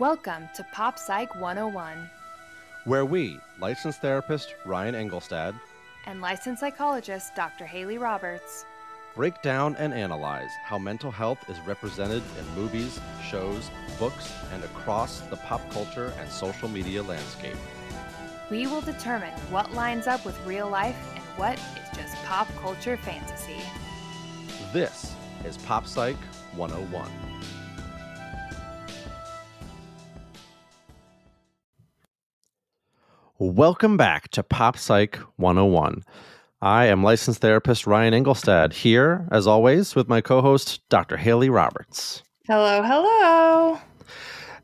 Welcome to Pop Psych 101 where we, licensed therapist Ryan Engelstad, and licensed psychologist Dr. Haley Roberts, break down and analyze how mental health is represented in movies, shows, books, and across the pop culture and social media landscape. We will determine what lines up with real life and what is just pop culture fantasy. This is Pop Psych 101. Welcome back to Pop Psych 101. I am licensed therapist Ryan Engelstad here, as always, with my co host, Dr. Haley Roberts. Hello, hello.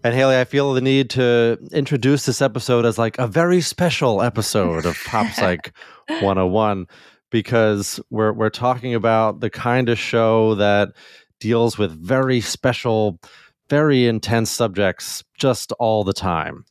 And Haley, I feel the need to introduce this episode as like a very special episode of Pop Psych 101 because we're we're talking about the kind of show that deals with very special, very intense subjects just all the time.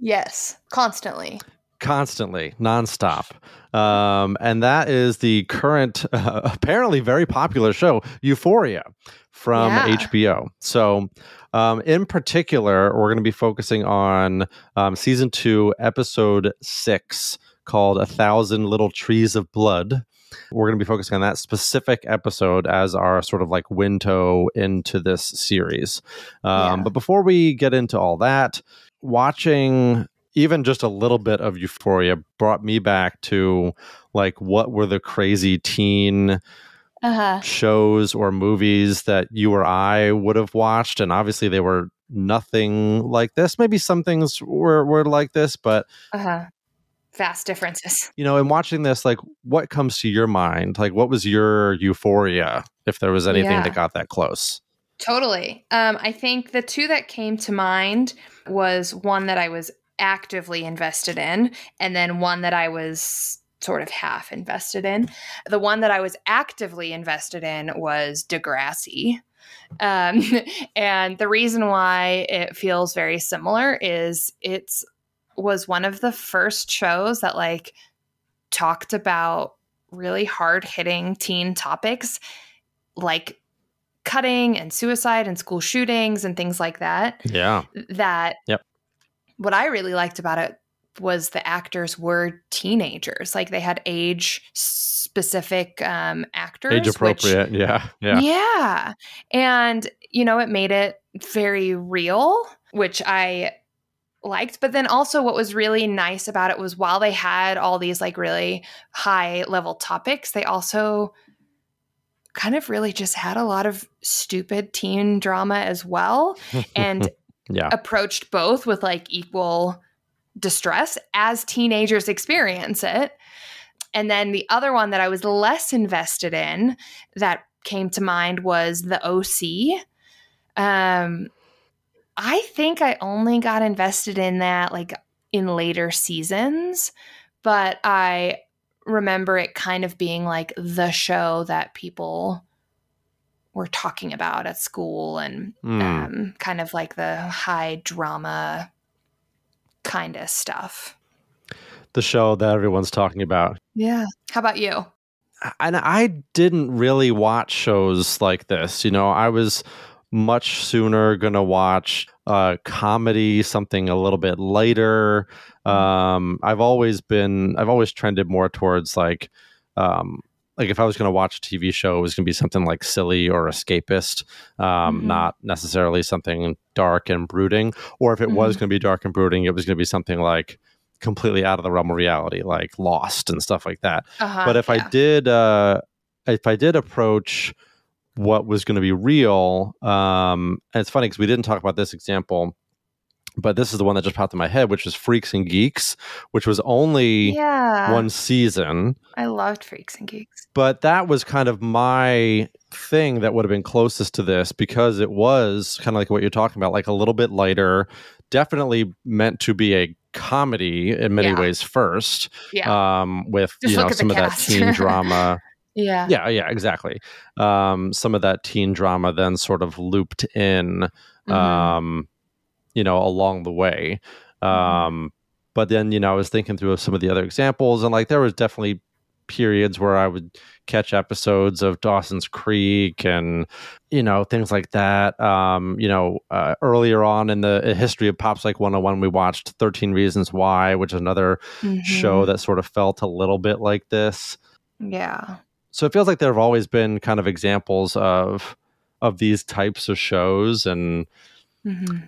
Yes, constantly. Constantly, nonstop. Um, and that is the current, uh, apparently very popular show, Euphoria from yeah. HBO. So, um, in particular, we're going to be focusing on um, season two, episode six, called A Thousand Little Trees of Blood. We're going to be focusing on that specific episode as our sort of like window into this series. Um, yeah. But before we get into all that, watching even just a little bit of Euphoria brought me back to like what were the crazy teen uh-huh. shows or movies that you or I would have watched, and obviously they were nothing like this. Maybe some things were were like this, but uh-huh. vast differences. You know, in watching this, like what comes to your mind? Like, what was your Euphoria? If there was anything yeah. that got that close. Totally. Um, I think the two that came to mind was one that I was actively invested in, and then one that I was sort of half invested in. The one that I was actively invested in was Degrassi. Um, and the reason why it feels very similar is it's was one of the first shows that like talked about really hard hitting teen topics like cutting and suicide and school shootings and things like that. Yeah. That yep. what I really liked about it was the actors were teenagers. Like they had age specific um, actors. Age appropriate. Which, yeah. Yeah. Yeah. And, you know, it made it very real, which I liked. But then also, what was really nice about it was while they had all these like really high level topics, they also kind of really just had a lot of stupid teen drama as well and yeah. approached both with like equal distress as teenagers experience it. And then the other one that I was less invested in that came to mind was the OC. Um, I think I only got invested in that like in later seasons, but I remember it kind of being like the show that people were talking about at school and mm. um, kind of like the high drama kind of stuff. The show that everyone's talking about. Yeah. How about you? And I didn't really watch shows like this. You know, I was much sooner going to watch a comedy, something a little bit lighter. Mm-hmm. Um, I've always been, I've always trended more towards like, um, like if I was going to watch a TV show, it was going to be something like silly or escapist, um, mm-hmm. not necessarily something dark and brooding. Or if it mm-hmm. was going to be dark and brooding, it was going to be something like completely out of the realm of reality, like Lost and stuff like that. Uh-huh, but if yeah. I did, uh, if I did approach what was going to be real. Um, and it's funny because we didn't talk about this example, but this is the one that just popped in my head, which was Freaks and Geeks, which was only yeah. one season. I loved Freaks and Geeks. But that was kind of my thing that would have been closest to this because it was kind of like what you're talking about, like a little bit lighter, definitely meant to be a comedy in many yeah. ways first. Yeah. Um, with Just you know some of cast. that teen drama. Yeah. Yeah, yeah, exactly. Um, some of that teen drama then sort of looped in, mm-hmm. um, you know, along the way. Mm-hmm. Um. But then, you know, I was thinking through some of the other examples, and like there was definitely periods where I would catch episodes of Dawson's Creek and you know things like that. Um, you know, uh, earlier on in the history of Pop Psych 101, we watched 13 Reasons Why, which is another mm-hmm. show that sort of felt a little bit like this. Yeah. So it feels like there have always been kind of examples of of these types of shows and. Mm-hmm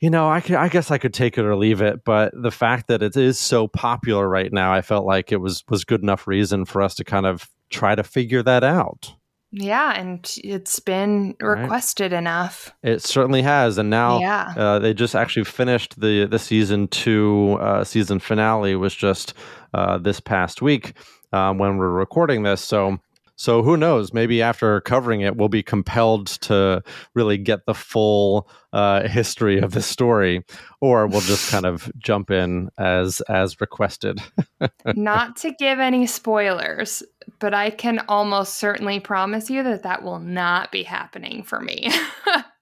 you know, I, could, I guess I could take it or leave it, but the fact that it is so popular right now, I felt like it was was good enough reason for us to kind of try to figure that out. Yeah, and it's been requested right. enough. It certainly has, and now yeah. uh, they just actually finished the the season two uh, season finale was just uh, this past week um, when we're recording this. So so who knows? Maybe after covering it, we'll be compelled to really get the full uh, history of the story, or we'll just kind of jump in as as requested. Not to give any spoilers, but I can almost certainly promise you that that will not be happening for me.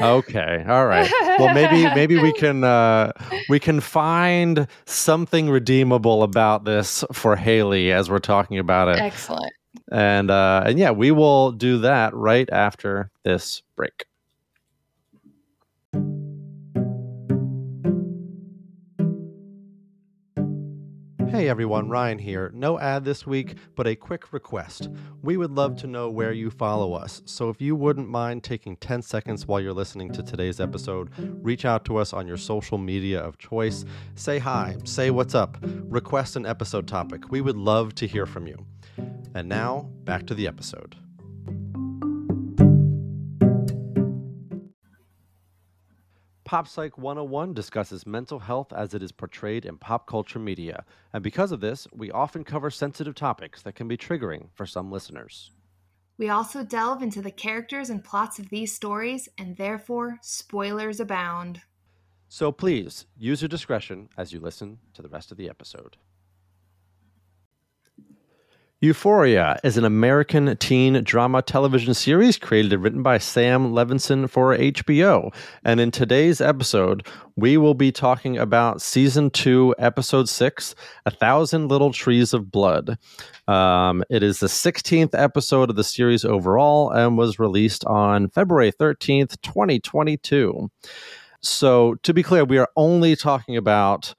okay all right. Well maybe maybe we can uh we can find something redeemable about this for haley as we're talking about it. Excellent. And uh, and yeah, we will do that right after this break. Hey everyone, Ryan here. No ad this week, but a quick request. We would love to know where you follow us, so if you wouldn't mind taking 10 seconds while you're listening to today's episode, reach out to us on your social media of choice. Say hi, say what's up, request an episode topic. We would love to hear from you. And now, back to the episode. Pop Psych 101 discusses mental health as it is portrayed in pop culture media, and because of this, we often cover sensitive topics that can be triggering for some listeners. We also delve into the characters and plots of these stories, and therefore, spoilers abound. So please use your discretion as you listen to the rest of the episode. Euphoria is an American teen drama television series created and written by Sam Levinson for HBO. And in today's episode, we will be talking about season two, episode six A Thousand Little Trees of Blood. Um, it is the 16th episode of the series overall and was released on February 13th, 2022. So, to be clear, we are only talking about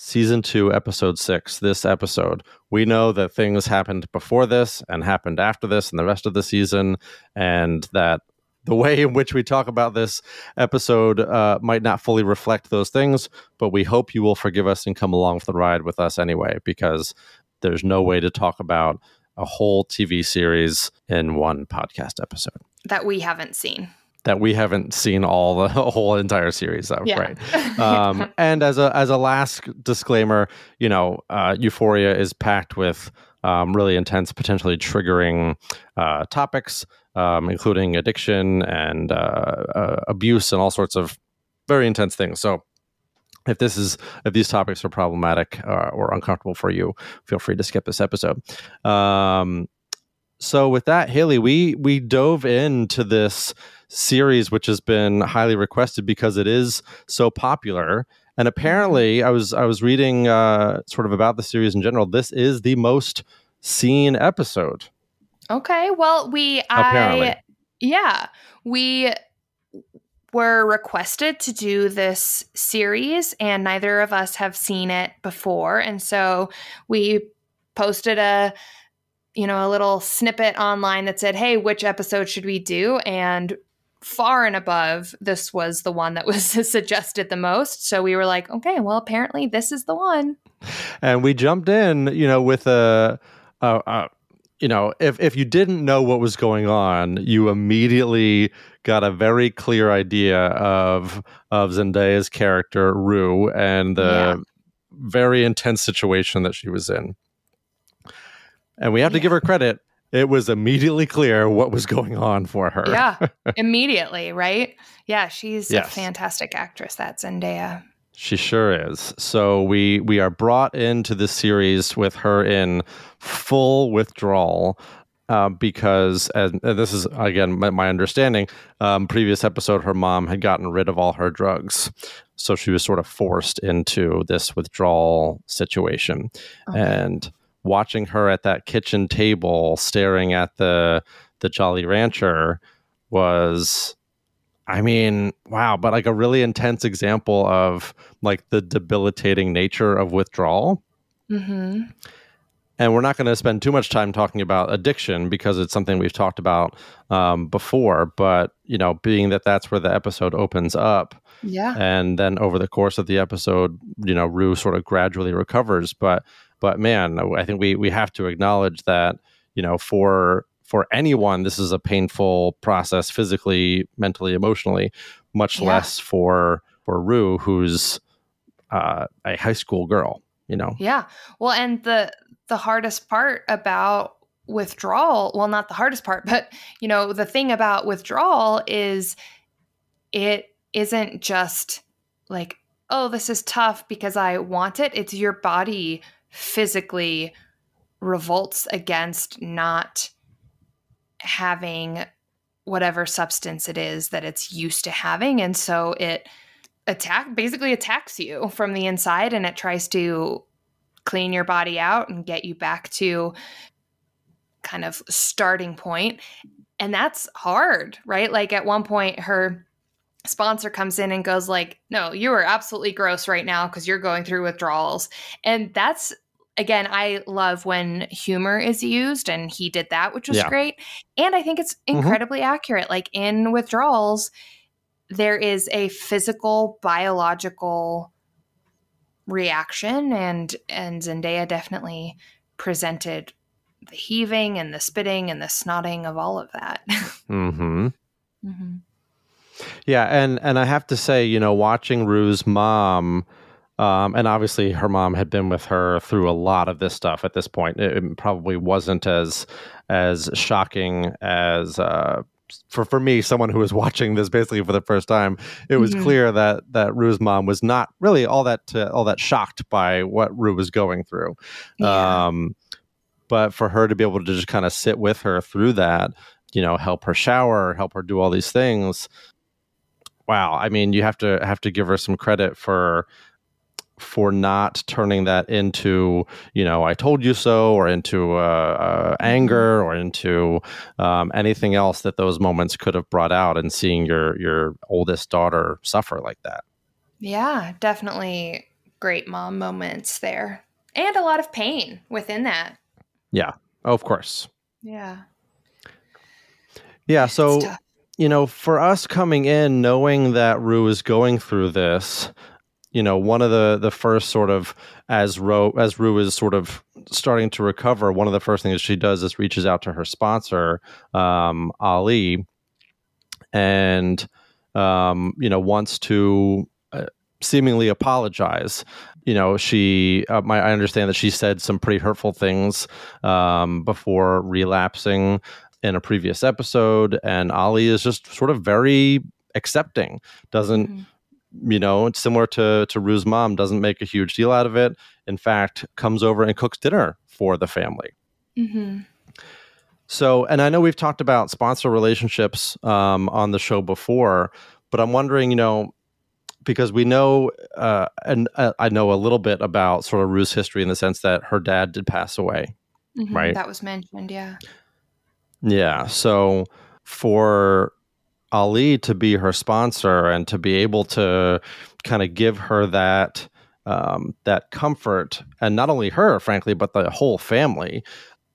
season two, episode six, this episode. We know that things happened before this and happened after this and the rest of the season, and that the way in which we talk about this episode uh, might not fully reflect those things, but we hope you will forgive us and come along for the ride with us anyway, because there's no way to talk about a whole TV series in one podcast episode that we haven't seen that we haven't seen all the whole entire series of, yeah. right? Um, and as a as a last disclaimer, you know, uh, Euphoria is packed with um, really intense, potentially triggering uh, topics, um, including addiction and uh, uh abuse and all sorts of very intense things. So. If this is if these topics are problematic uh, or uncomfortable for you, feel free to skip this episode. Um, so with that, Haley, we we dove into this series, which has been highly requested because it is so popular. And apparently, mm-hmm. I was I was reading uh, sort of about the series in general. This is the most seen episode. Okay, well, we apparently. I yeah we were requested to do this series, and neither of us have seen it before, and so we posted a you know a little snippet online that said hey which episode should we do and far and above this was the one that was suggested the most so we were like okay well apparently this is the one and we jumped in you know with a, a, a you know if if you didn't know what was going on you immediately got a very clear idea of of Zendaya's character Rue and the yeah. very intense situation that she was in and we have to yeah. give her credit it was immediately clear what was going on for her. Yeah, immediately, right? Yeah, she's yes. a fantastic actress, that Zendaya. She sure is. So we we are brought into the series with her in full withdrawal. Uh, because, and, and, this is again my, my understanding, um, previous episode, her mom had gotten rid of all her drugs, so she was sort of forced into this withdrawal situation, okay. and watching her at that kitchen table staring at the the Jolly Rancher was I mean, wow, but like a really intense example of like the debilitating nature of withdrawal. Mm-hmm. And we're not going to spend too much time talking about addiction because it's something we've talked about um, before. But you know, being that that's where the episode opens up, yeah, and then over the course of the episode, you know, Rue sort of gradually recovers. But but man, I think we we have to acknowledge that you know for for anyone, this is a painful process physically, mentally, emotionally, much yeah. less for for Rue, who's uh, a high school girl. You know. Yeah. Well, and the the hardest part about withdrawal, well, not the hardest part, but you know, the thing about withdrawal is it isn't just like, oh, this is tough because I want it. It's your body physically revolts against not having whatever substance it is that it's used to having. And so it attack basically attacks you from the inside and it tries to clean your body out and get you back to kind of starting point. And that's hard right? Like at one point her sponsor comes in and goes like no you are absolutely gross right now because you're going through withdrawals and that's again, I love when humor is used, and he did that, which was yeah. great. And I think it's mm-hmm. incredibly mm-hmm. accurate. Like in withdrawals, there is a physical, biological reaction, and and Zendaya definitely presented the heaving and the spitting and the snotting of all of that. mm-hmm. mm-hmm. Yeah, and and I have to say, you know, watching Rue's mom um, and obviously, her mom had been with her through a lot of this stuff at this point. It, it probably wasn't as as shocking as uh, for for me, someone who was watching this basically for the first time. It was mm-hmm. clear that that Rue's mom was not really all that uh, all that shocked by what Rue was going through. Yeah. Um, but for her to be able to just kind of sit with her through that, you know, help her shower, help her do all these things. Wow, I mean, you have to have to give her some credit for for not turning that into you know I told you so or into uh, uh, anger or into um, anything else that those moments could have brought out and seeing your your oldest daughter suffer like that. Yeah, definitely great mom moments there and a lot of pain within that. Yeah, oh, of course. Yeah. Yeah, so you know, for us coming in knowing that Rue is going through this, you know, one of the the first sort of as Ro as Rue is sort of starting to recover, one of the first things she does is reaches out to her sponsor, um, Ali, and um, you know wants to uh, seemingly apologize. You know, she uh, my, I understand that she said some pretty hurtful things um, before relapsing in a previous episode, and Ali is just sort of very accepting, doesn't. Mm-hmm you know, it's similar to to Rue's mom, doesn't make a huge deal out of it. In fact, comes over and cooks dinner for the family. Mm-hmm. So, and I know we've talked about sponsor relationships um, on the show before, but I'm wondering, you know, because we know, uh, and uh, I know a little bit about sort of Rue's history in the sense that her dad did pass away, mm-hmm, right? That was mentioned, yeah. Yeah. So for Ali to be her sponsor and to be able to kind of give her that um, that comfort, and not only her, frankly, but the whole family,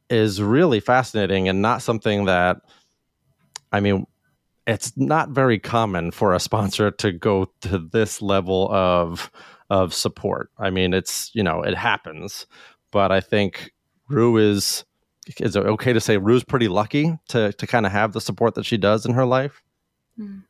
is really fascinating and not something that, I mean, it's not very common for a sponsor to go to this level of of support. I mean, it's you know it happens, but I think Rue is is it okay to say Rue's pretty lucky to to kind of have the support that she does in her life? Mm.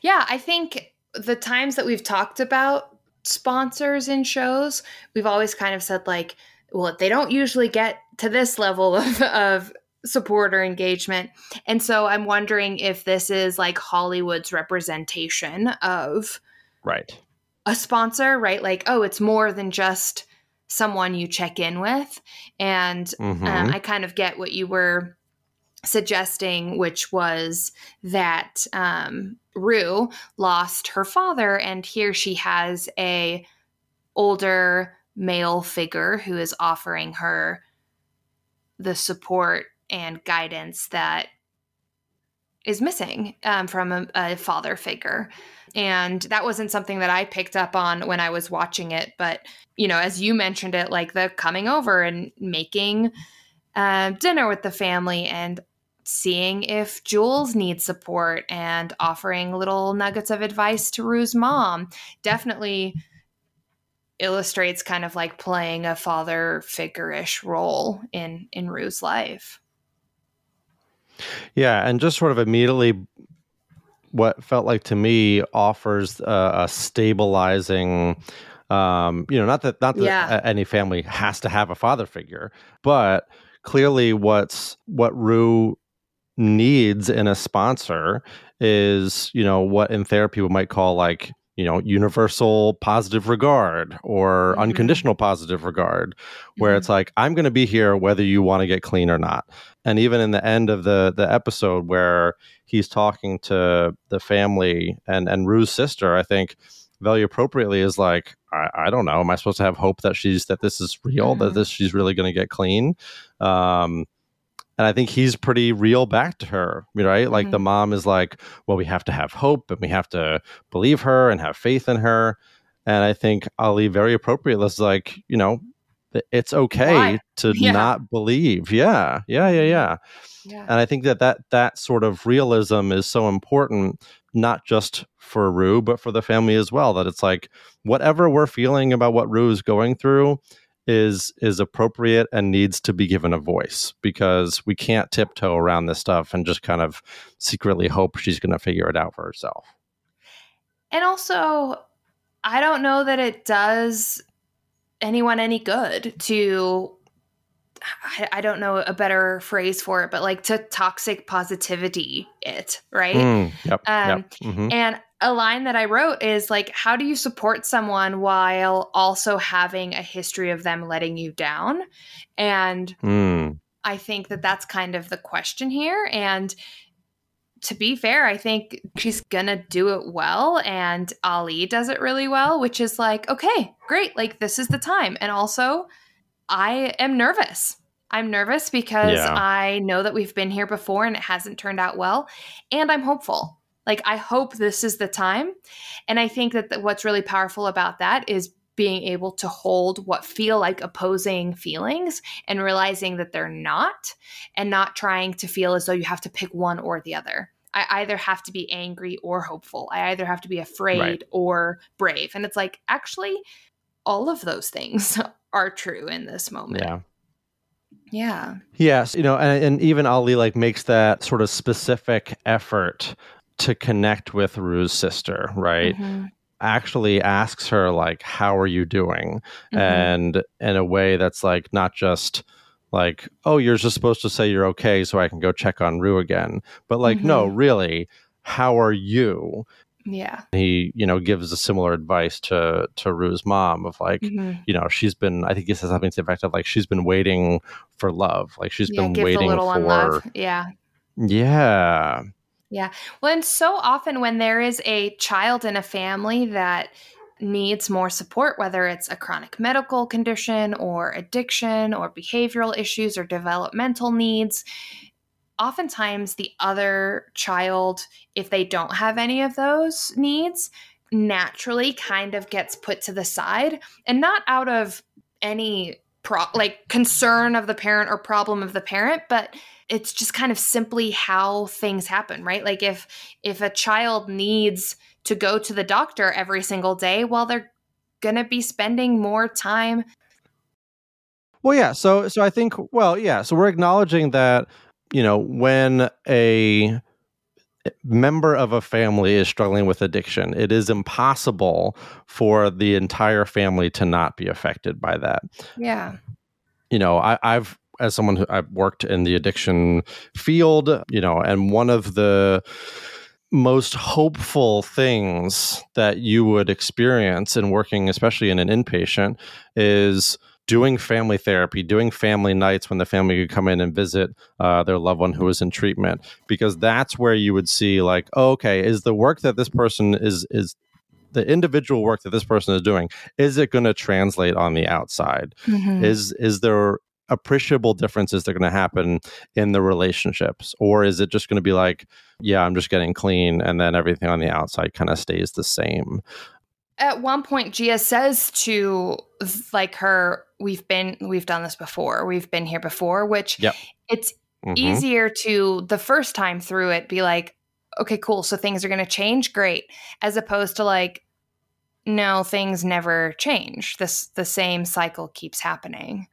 Yeah, I think the times that we've talked about sponsors in shows, we've always kind of said like, well, they don't usually get to this level of, of support or engagement. And so I'm wondering if this is like Hollywood's representation of right a sponsor, right? Like, oh, it's more than just someone you check in with. And mm-hmm. um, I kind of get what you were suggesting, which was that um, Rue lost her father, and here she has a older male figure who is offering her the support and guidance that is missing um, from a, a, father figure. And that wasn't something that I picked up on when I was watching it. But, you know, as you mentioned it, like the coming over and making uh, dinner with the family and seeing if Jules needs support and offering little nuggets of advice to Rue's mom definitely illustrates kind of like playing a father figure-ish role in in Rue's life. Yeah, and just sort of immediately what felt like to me offers a, a stabilizing um, you know, not that not that yeah. any family has to have a father figure, but clearly what's what Rue needs in a sponsor is, you know, what in therapy we might call like, you know, universal positive regard or mm-hmm. unconditional positive regard, where mm-hmm. it's like, I'm going to be here whether you want to get clean or not. And even in the end of the the episode where he's talking to the family and and Rue's sister, I think very appropriately is like, I, I, don't know, am I supposed to have hope that she's that this is real, mm-hmm. that this she's really going to get clean? Um, and I think he's pretty real back to her, right? Like mm-hmm. the mom is like, well, we have to have hope and we have to believe her and have faith in her. And I think Ali very appropriately is like, you know, it's okay Why? to yeah. not believe. Yeah, yeah, yeah, yeah, yeah. And I think that, that that sort of realism is so important, not just for Rue, but for the family as well. That it's like whatever we're feeling about what Rue is going through, is is appropriate and needs to be given a voice because we can't tiptoe around this stuff and just kind of secretly hope she's going to figure it out for herself. And also, I don't know that it does anyone any good to I, I, don't know a better phrase for it, but like to toxic positivity it, right? Mm, yep, um, yep, mm-hmm. And a line that I wrote is like, how do you support someone while also having a history of them letting you down? And mm. I think that that's kind of the question here. And to be fair, I think she's gonna do it well, and Ali does it really well, which is like, okay, great, like this is the time. And also, I am nervous. I'm nervous because yeah. I know that we've been here before and it hasn't turned out well, and I'm hopeful. Like, I hope this is the time. And I think that what's really powerful about that is being able to hold what feel like opposing feelings and realizing that they're not, and not trying to feel as though you have to pick one or the other. I either have to be angry or hopeful. I either have to be afraid right. or brave. And it's like, actually, all of those things are true in this moment. Yeah. Yeah. Yes, you know, and, and even Ali like makes that sort of specific effort to connect with Rue's sister, right? Mm-hmm. Actually asks her like, "How are you doing?" Mm-hmm. and in a way that's like not just like, "Oh, you're just supposed to say you're okay, so I can go check on Rue again," but like, mm-hmm. no, really, how are you? Yeah. He, you know, gives a similar advice to to Rue's mom of like, mm-hmm. you know, she's been I think he says something to the effect of like she's been waiting for love. Like she's yeah, been waiting for love. Yeah. Yeah. Yeah. Well, and so often when there is a child in a family that needs more support, whether it's a chronic medical condition or addiction or behavioral issues or developmental needs, oftentimes the other child, if they don't have any of those needs, naturally kind of gets put to the side and not out of any pro- like concern of the parent or problem of the parent, but it's just kind of simply how things happen, right? Like if if a child needs to go to the doctor every single day, well they're going to be spending more time well, yeah. So, so I think, well, yeah. So we're acknowledging that, you know, when a member of a family is struggling with addiction, it is impossible for the entire family to not be affected by that. Yeah. You know, I, I've as someone who I've worked in the addiction field, you know, and one of the most hopeful things that you would experience in working, especially in an inpatient, is doing family therapy, doing family nights when the family could come in and visit uh, their loved one who is in treatment, because that's where you would see, like, oh, okay, is the work that this person is is the individual work that this person is doing is it going to translate on the outside mm-hmm. is is there appreciable differences that are going to happen in the relationships? Or is it just going to be like, yeah, I'm just getting clean and then everything on the outside kind of stays the same? At one point, Gia says to like her, we've been, we've done this before. We've been here before, which yep. it's mm-hmm. easier to the first time through it be like, okay, cool. So things are going to change. Great. As opposed to like, no, things never change. This, the same cycle keeps happening.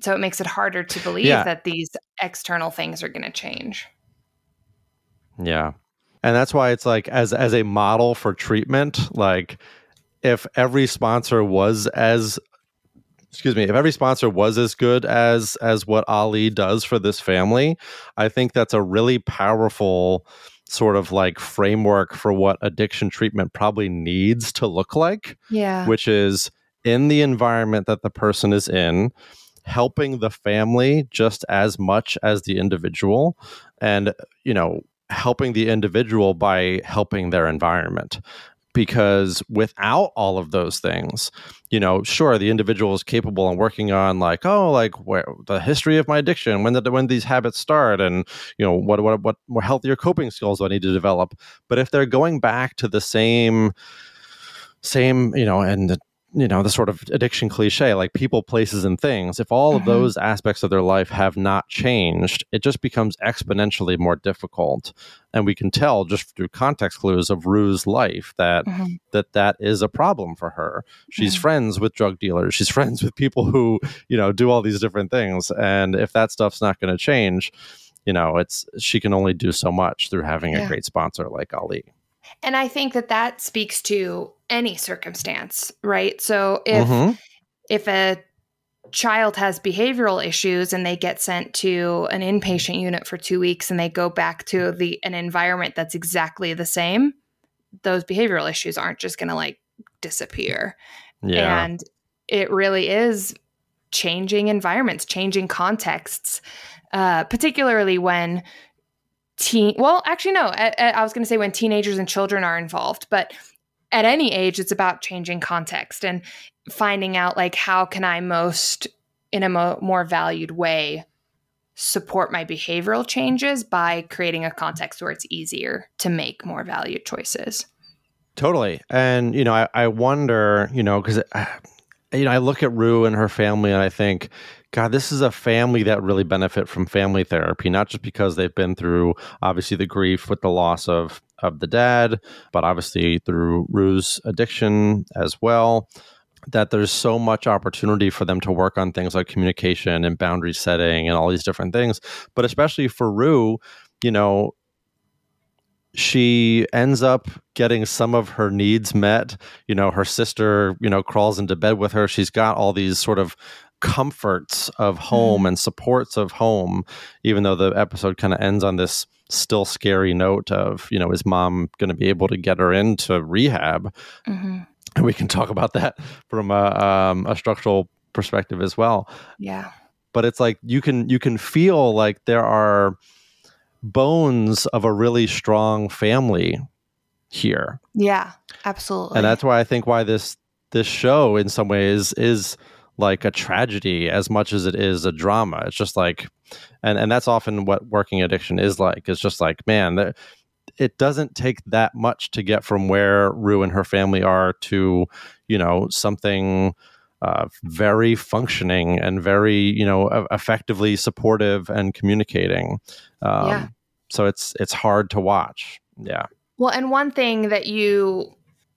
So it makes it harder to believe yeah. that these external things are going to change. Yeah. And that's why it's like as as a model for treatment, like if every sponsor was as excuse me, if every sponsor was as good as as what Ali does for this family, I think that's a really powerful sort of like framework for what addiction treatment probably needs to look like. Yeah. Which is in the environment that the person is in, helping the family just as much as the individual and you know helping the individual by helping their environment because without all of those things you know sure the individual is capable and working on like oh like where the history of my addiction when did when these habits start? and you know what what what more healthier coping skills do i need to develop? But if they're going back to the same same you know and you know the sort of addiction cliche like people places and things if all mm-hmm. of those aspects of their life have not changed it just becomes exponentially more difficult and we can tell just through context clues of rue's life that mm-hmm. that that is a problem for her she's mm-hmm. friends with drug dealers she's friends with people who you know do all these different things and if that stuff's not going to change you know it's she can only do so much through having yeah. a great sponsor like ali and I think that that speaks to any circumstance, right? So if mm-hmm. if a child has behavioral issues and they get sent to an inpatient unit for 2 weeks and they go back to the an environment that's exactly the same, those behavioral issues aren't just going to like disappear. Yeah. And it really is changing environments, changing contexts, uh, particularly when teen well actually no I, I was going to say when teenagers and children are involved but at any age it's about changing context and finding out like how can i most in a mo- more valued way support my behavioral changes by creating a context where it's easier to make more valued choices. Totally. And you know i, I wonder you know because uh, you know i look at rue and her family and i think God, this is a family that really benefit from family therapy, not just because they've been through obviously the grief with the loss of of the dad, but obviously through Rue's addiction as well. That there's so much opportunity for them to work on things like communication and boundary setting and all these different things. But especially for Rue, you know, she ends up getting some of her needs met. You know, her sister, you know, crawls into bed with her. She's got all these sort of comforts of home mm. and supports of home, even though the episode kind of ends on this still scary note of, you know, is mom going to be able to get her into rehab? Mm-hmm. And we can talk about that from a, um, a structural perspective as well. Yeah. But it's like you can you can feel like there are bones of a really strong family here. Yeah, absolutely. And that's why I think why this this show in some ways is like a tragedy as much as it is a drama. It's just like, and and that's often what working addiction is like. It's just like, man, it doesn't take that much to get from where Rue and her family are to, you know, something uh, very functioning and very, you know, effectively supportive and communicating. Um, yeah. So it's it's hard to watch. Yeah. Well, and one thing that you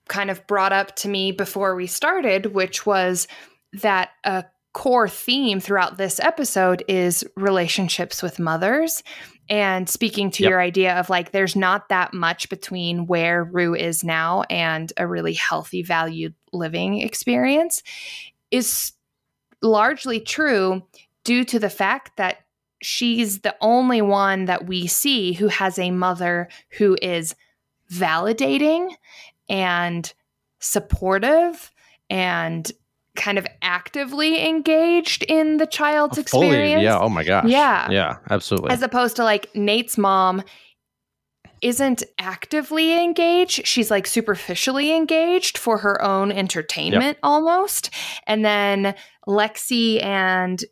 kind of brought up to me before we started, which was that a core theme throughout this episode is relationships with mothers. And speaking to yep. your idea of like, there's not that much between where Rue is now and a really healthy, valued living experience is largely true due to the fact that she's the only one that we see who has a mother who is validating and supportive and kind of actively engaged in the child's Fully, experience. Yeah. Oh my gosh. Yeah. Yeah. Absolutely. As opposed to like Nate's mom isn't actively engaged. She's like superficially engaged for her own entertainment yep. almost. And then Lexi and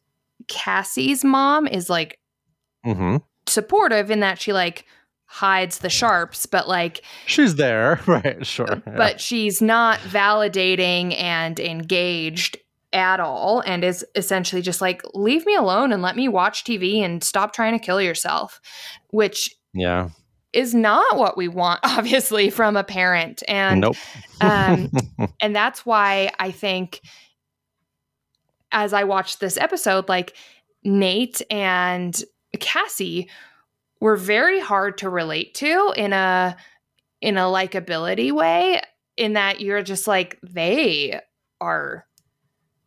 Cassie's mom is like mm-hmm. supportive in that she like hides the sharps, but like she's there, right? Sure, yeah. but she's not validating and engaged at all, and is essentially just like leave me alone and let me watch TV and stop trying to kill yourself, which yeah is not what we want obviously from a parent and nope um and that's why i think as i watched this episode like nate and cassie were very hard to relate to in a in a likability way in that you're just like they are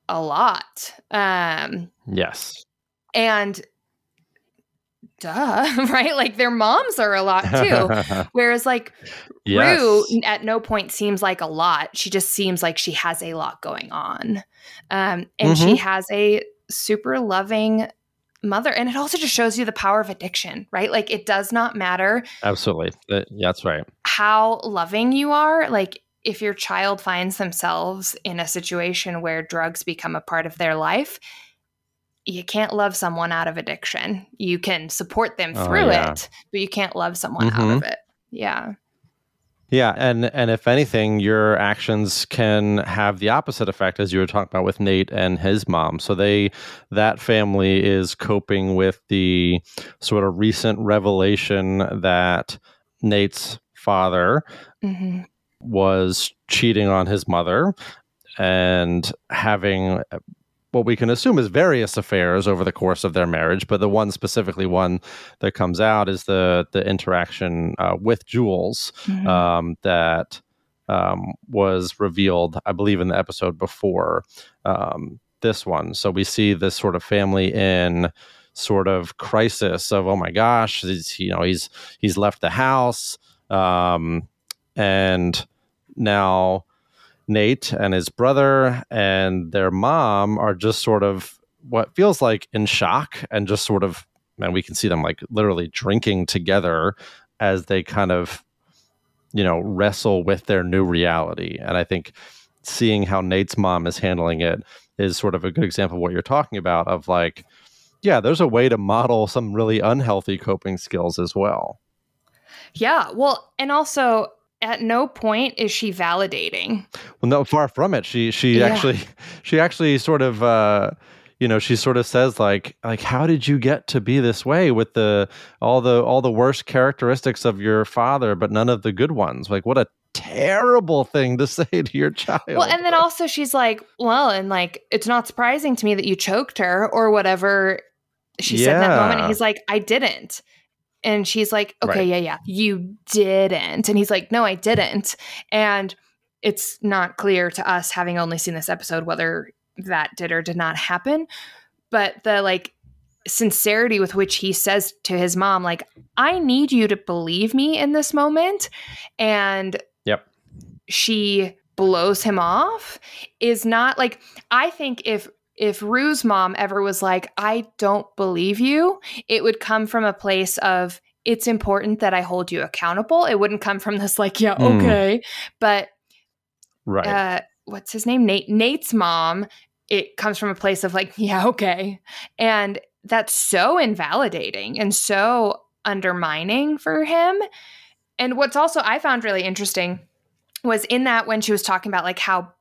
a lot. Um yes. and duh right? Like their moms are a lot too. Whereas like yes. rue at no point seems like a lot. She just seems like she has a lot going on. Um and mm-hmm. she has a super loving mother and it also just shows you the power of addiction right? Like it does not matter absolutely. Uh, yeah, that's right. how loving you are like if your child finds themselves in a situation where drugs become a part of their life you can't love someone out of addiction. You can support them oh, through oh, yeah. it but you can't love someone mm-hmm. out of it. Yeah yeah, and and if anything, your actions can have the opposite effect, as you were talking about with Nate and his mom. So they that family is coping with the sort of recent revelation that Nate's father mm-hmm. was cheating on his mother and having what we can assume is various affairs over the course of their marriage, but the one specifically one that comes out is the the interaction uh, with Jules mm-hmm. um, that um, was revealed, I believe, in the episode before um, this one. So we see this sort of family in sort of crisis of oh my gosh, he's, you know he's he's left the house um, and now Nate and his brother and their mom are just sort of what feels like in shock and just sort of, and we can see them like literally drinking together as they kind of, you know, wrestle with their new reality. And I think seeing how Nate's mom is handling it is sort of a good example of what you're talking about of like, yeah, there's a way to model some really unhealthy coping skills as well. Yeah. Well, and also at no point is she validating. Well, no, far from it. She she yeah. actually she actually sort of uh, you know she sort of says like like how did you get to be this way with the all the all the worst characteristics of your father, but none of the good ones. Like what a terrible thing to say to your child. Well, and then also she's like, well, and like it's not surprising to me that you choked her or whatever she yeah. said in that moment. He's like, I didn't. And she's like, okay, right. yeah, yeah, you didn't. And he's like, no, I didn't. And it's not clear to us, having only seen this episode, whether that did or did not happen. But the like sincerity with which he says to his mom, like, I need you to believe me in this moment. And yep. she blows him off is not like, I think if if Rue's mom ever was like, I don't believe you, it would come from a place of, it's important that I hold you accountable. It wouldn't come from this, like, yeah, mm. okay. But, right. Uh, what's his name? Nate. Nate's mom, it comes from a place of, like, yeah, okay. And that's so invalidating and so undermining for him. And what's also I found really interesting was in that when she was talking about like how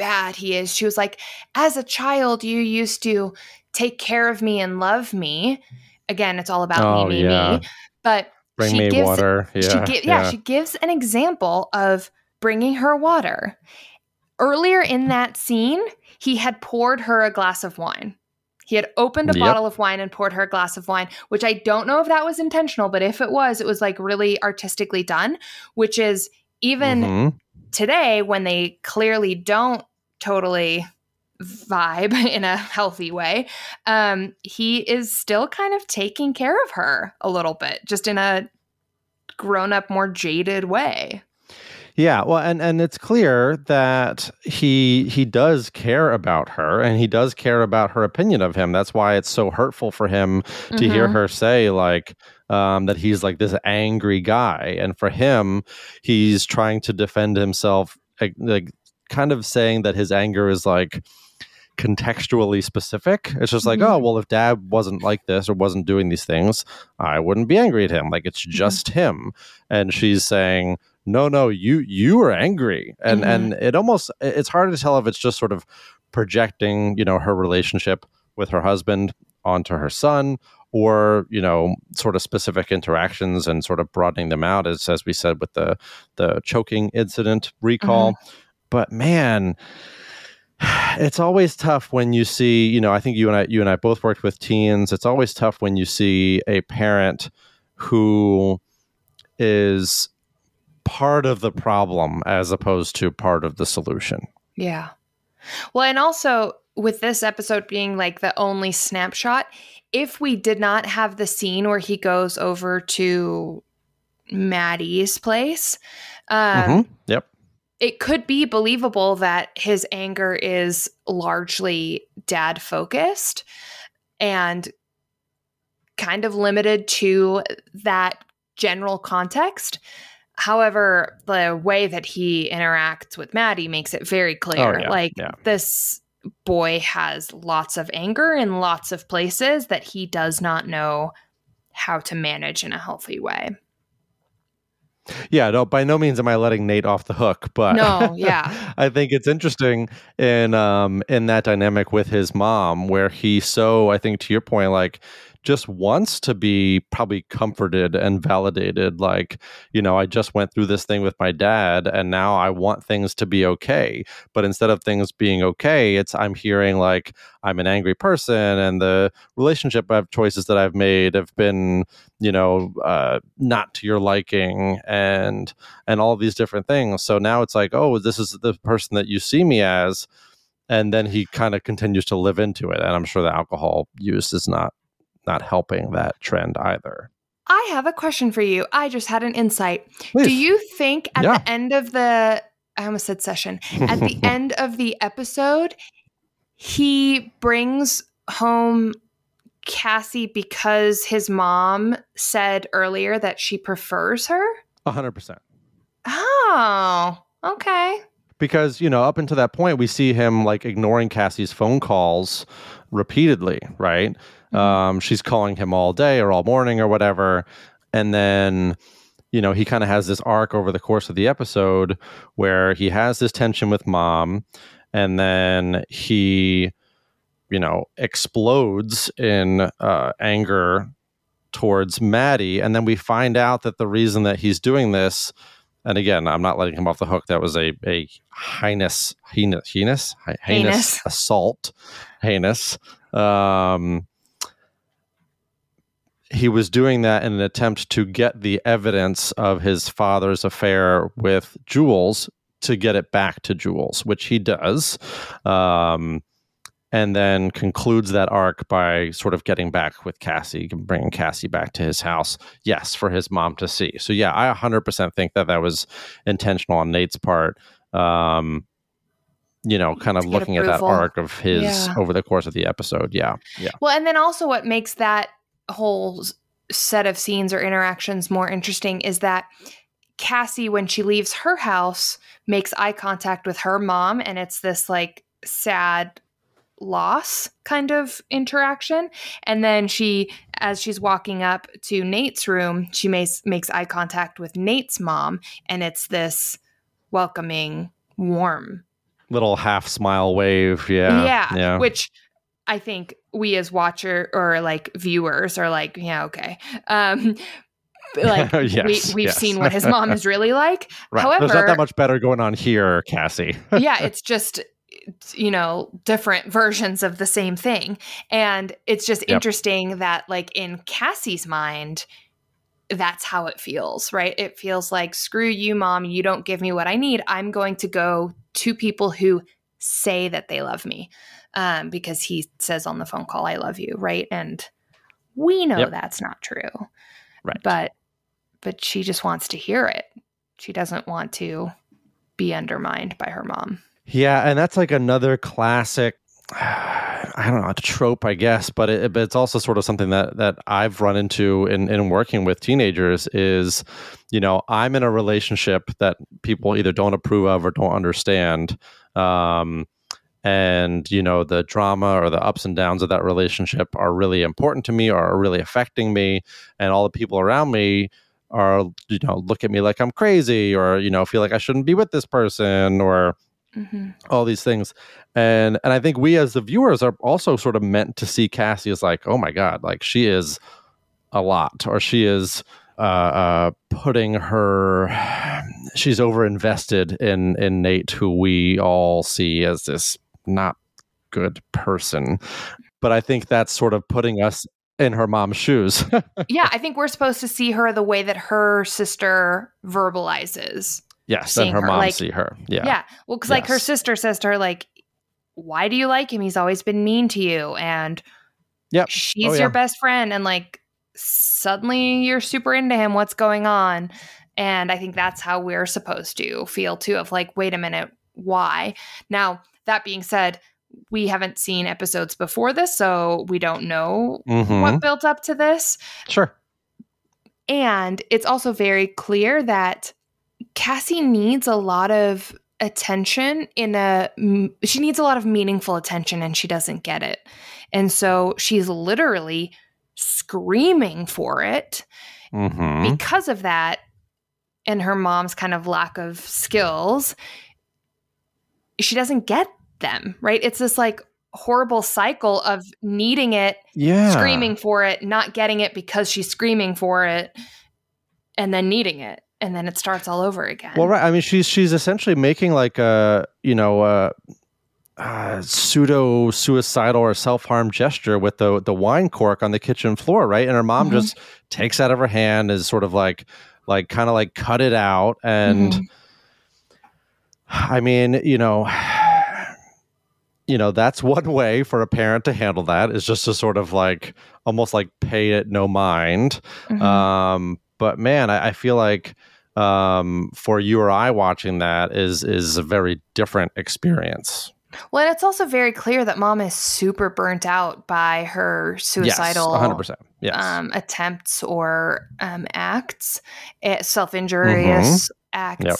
bad he is. She was like, as a child, you used to take care of me and love me. Again, it's all about oh, me, me, yeah. me. But bring me gives, water. Yeah, she gi- yeah, yeah, she gives an example of bringing her water. Earlier in that scene, he had poured her a glass of wine. He had opened a yep. bottle of wine and poured her a glass of wine, which I don't know if that was intentional, but if it was, it was like really artistically done, which is even mm-hmm. today when they clearly don't totally vibe in a healthy way, um, he is still kind of taking care of her a little bit, just in a grown up, more jaded way. Yeah, well, and and it's clear that he he does care about her, and he does care about her opinion of him. That's why it's so hurtful for him to mm-hmm. hear her say like um, that he's like this angry guy, and for him, he's trying to defend himself like, like kind of saying that his anger is like contextually specific. It's just like, mm-hmm. oh, well, if dad wasn't like this or wasn't doing these things, I wouldn't be angry at him. Like it's mm-hmm. just mm-hmm. him. And she's saying, no, no, you you were angry. And mm-hmm. and it almost it's hard to tell if it's just sort of projecting, you know, her relationship with her husband onto her son or you know sort of specific interactions and sort of broadening them out as as we said with the the choking incident recall mm-hmm. But man it's always tough when you see you know i think you and i you and i both worked with teens. It's always tough when you see a parent who is part of the problem as opposed to part of the solution. Yeah. Well and also with this episode being like the only snapshot if we did not have the scene where he goes over to Maddy's place, um, mm-hmm. yep, it could be believable that his anger is largely dad focused and kind of limited to that general context. However, the way that he interacts with Maddy makes it very clear. Oh, yeah, like yeah. this boy has lots of anger in lots of places that he does not know how to manage in a healthy way. Yeah, no, by no means am I letting Nate off the hook, but no, yeah, I think it's interesting in um in that dynamic with his mom, where he so I think to your point, like just wants to be probably comforted and validated. Like, you know, I just went through this thing with my dad and now I want things to be okay. But instead of things being okay, it's I'm hearing like I'm an angry person and the relationship I've choices that I've made have been, you know, uh, not to your liking and and all these different things. So now it's like, oh, this is the person that you see me as and then he kind of continues to live into it and i'm sure the alcohol use is not not helping that trend either. I have a question for you. I just had an insight. Please. Do you think at yeah. the end of the I almost said session, at the end of the episode, he brings home Cassie because his mom said earlier that she prefers her? A hundred percent. Oh, okay. Because, you know, up until that point, we see him like ignoring Cassie's phone calls repeatedly, right? Um, she's calling him all day or all morning or whatever. And then, you know, he kind of has this arc over the course of the episode where he has this tension with mom and then he, you know, explodes in uh, anger towards Maddy. And then we find out that the reason that he's doing this and again, I'm not letting him off the hook. That was a a heinous, heinous, heinous, heinous, heinous. assault, heinous. Um, he was doing that in an attempt to get the evidence of his father's affair with Jules to get it back to Jules, which he does. Um, and then concludes that arc by sort of getting back with Cassie, bringing Cassie back to his house. Yes, for his mom to see. So yeah, I 100% think that that was intentional on Nate's part. Um, you know, kind of looking approval. at that arc of his yeah. over the course of the episode. Yeah, yeah. Well, and then also what makes that whole set of scenes or interactions more interesting is that Cassie, when she leaves her house, makes eye contact with her mom, and it's this like sad loss kind of interaction. And then she, as she's walking up to Nate's room, she makes makes eye contact with Nate's mom, and it's this welcoming, warm little half smile wave. Yeah, yeah, yeah. Which I think we as watcher or like viewers are like, yeah, okay. Um, like yes, we, we've yes. seen what his mom is really like. Right. However, there's not that much better going on here, Cassie. yeah, it's just you know different versions of the same thing, and it's just yep. interesting that like in Cassie's mind, that's how it feels, right? It feels like screw you, mom. You don't give me what I need. I'm going to go to people who say that they love me um, because he says on the phone call, I love you, right? And we know yep. that's not true. Right. But but she just wants to hear it. She doesn't want to be undermined by her mom. Yeah, and that's like another classic I don't know, a trope, I guess, but, it, but it's also sort of something that that I've run into in, in working with teenagers is, you know, I'm in a relationship that people either don't approve of or don't understand. Um, and you know the drama or the ups and downs of that relationship are really important to me or are really affecting me and all the people around me are you know look at me like i'm crazy or you know feel like i shouldn't be with this person or mm-hmm. all these things and and i think we as the viewers are also sort of meant to see cassie as like oh my god like she is a lot or she is uh, uh, putting her she's over invested in in nate who we all see as this not good person. But I think that's sort of putting us in her mom's shoes. yeah, I think we're supposed to see her the way that her sister verbalizes. Yes, and her, her, mom like, see her. Yeah. Yeah. Well, because yes. like her sister says to her, like, why do you like him? He's always been mean to you. And yeah, she's oh, yeah. your best friend. And like suddenly you're super into him. What's going on? And I think that's how we're supposed to feel too, of like, wait a minute, why? Now, that being said, we haven't seen episodes before this, so we don't know mm-hmm. what built up to this. Sure. And it's also very clear that Cassie needs a lot of attention in a she needs a lot of meaningful attention and she doesn't get it. And so she's literally screaming for it. Mm-hmm. Because of that and her mom's kind of lack of skills, she doesn't get them, right? It's this like horrible cycle of needing it, yeah. screaming for it, not getting it because she's screaming for it, and then needing it. And then it starts all over again. Well, right. I mean, she's she's essentially making like a you know a, a pseudo suicidal or self harm gesture with the the wine cork on the kitchen floor, right? And her mom mm-hmm. just takes out of her hand, is sort of like like kind of like cut it out, and mm-hmm. I mean, you know you know that's one way for a parent to handle that is just to sort of like almost like pay it no mind mm-hmm. um, but man I, I, feel like um, for you or i watching that is is a very different experience well and it's also very clear that mom is super burnt out by her suicidal yes, 100% yes. um, attempts or um, acts eh, self-injurious mm-hmm. acts yep.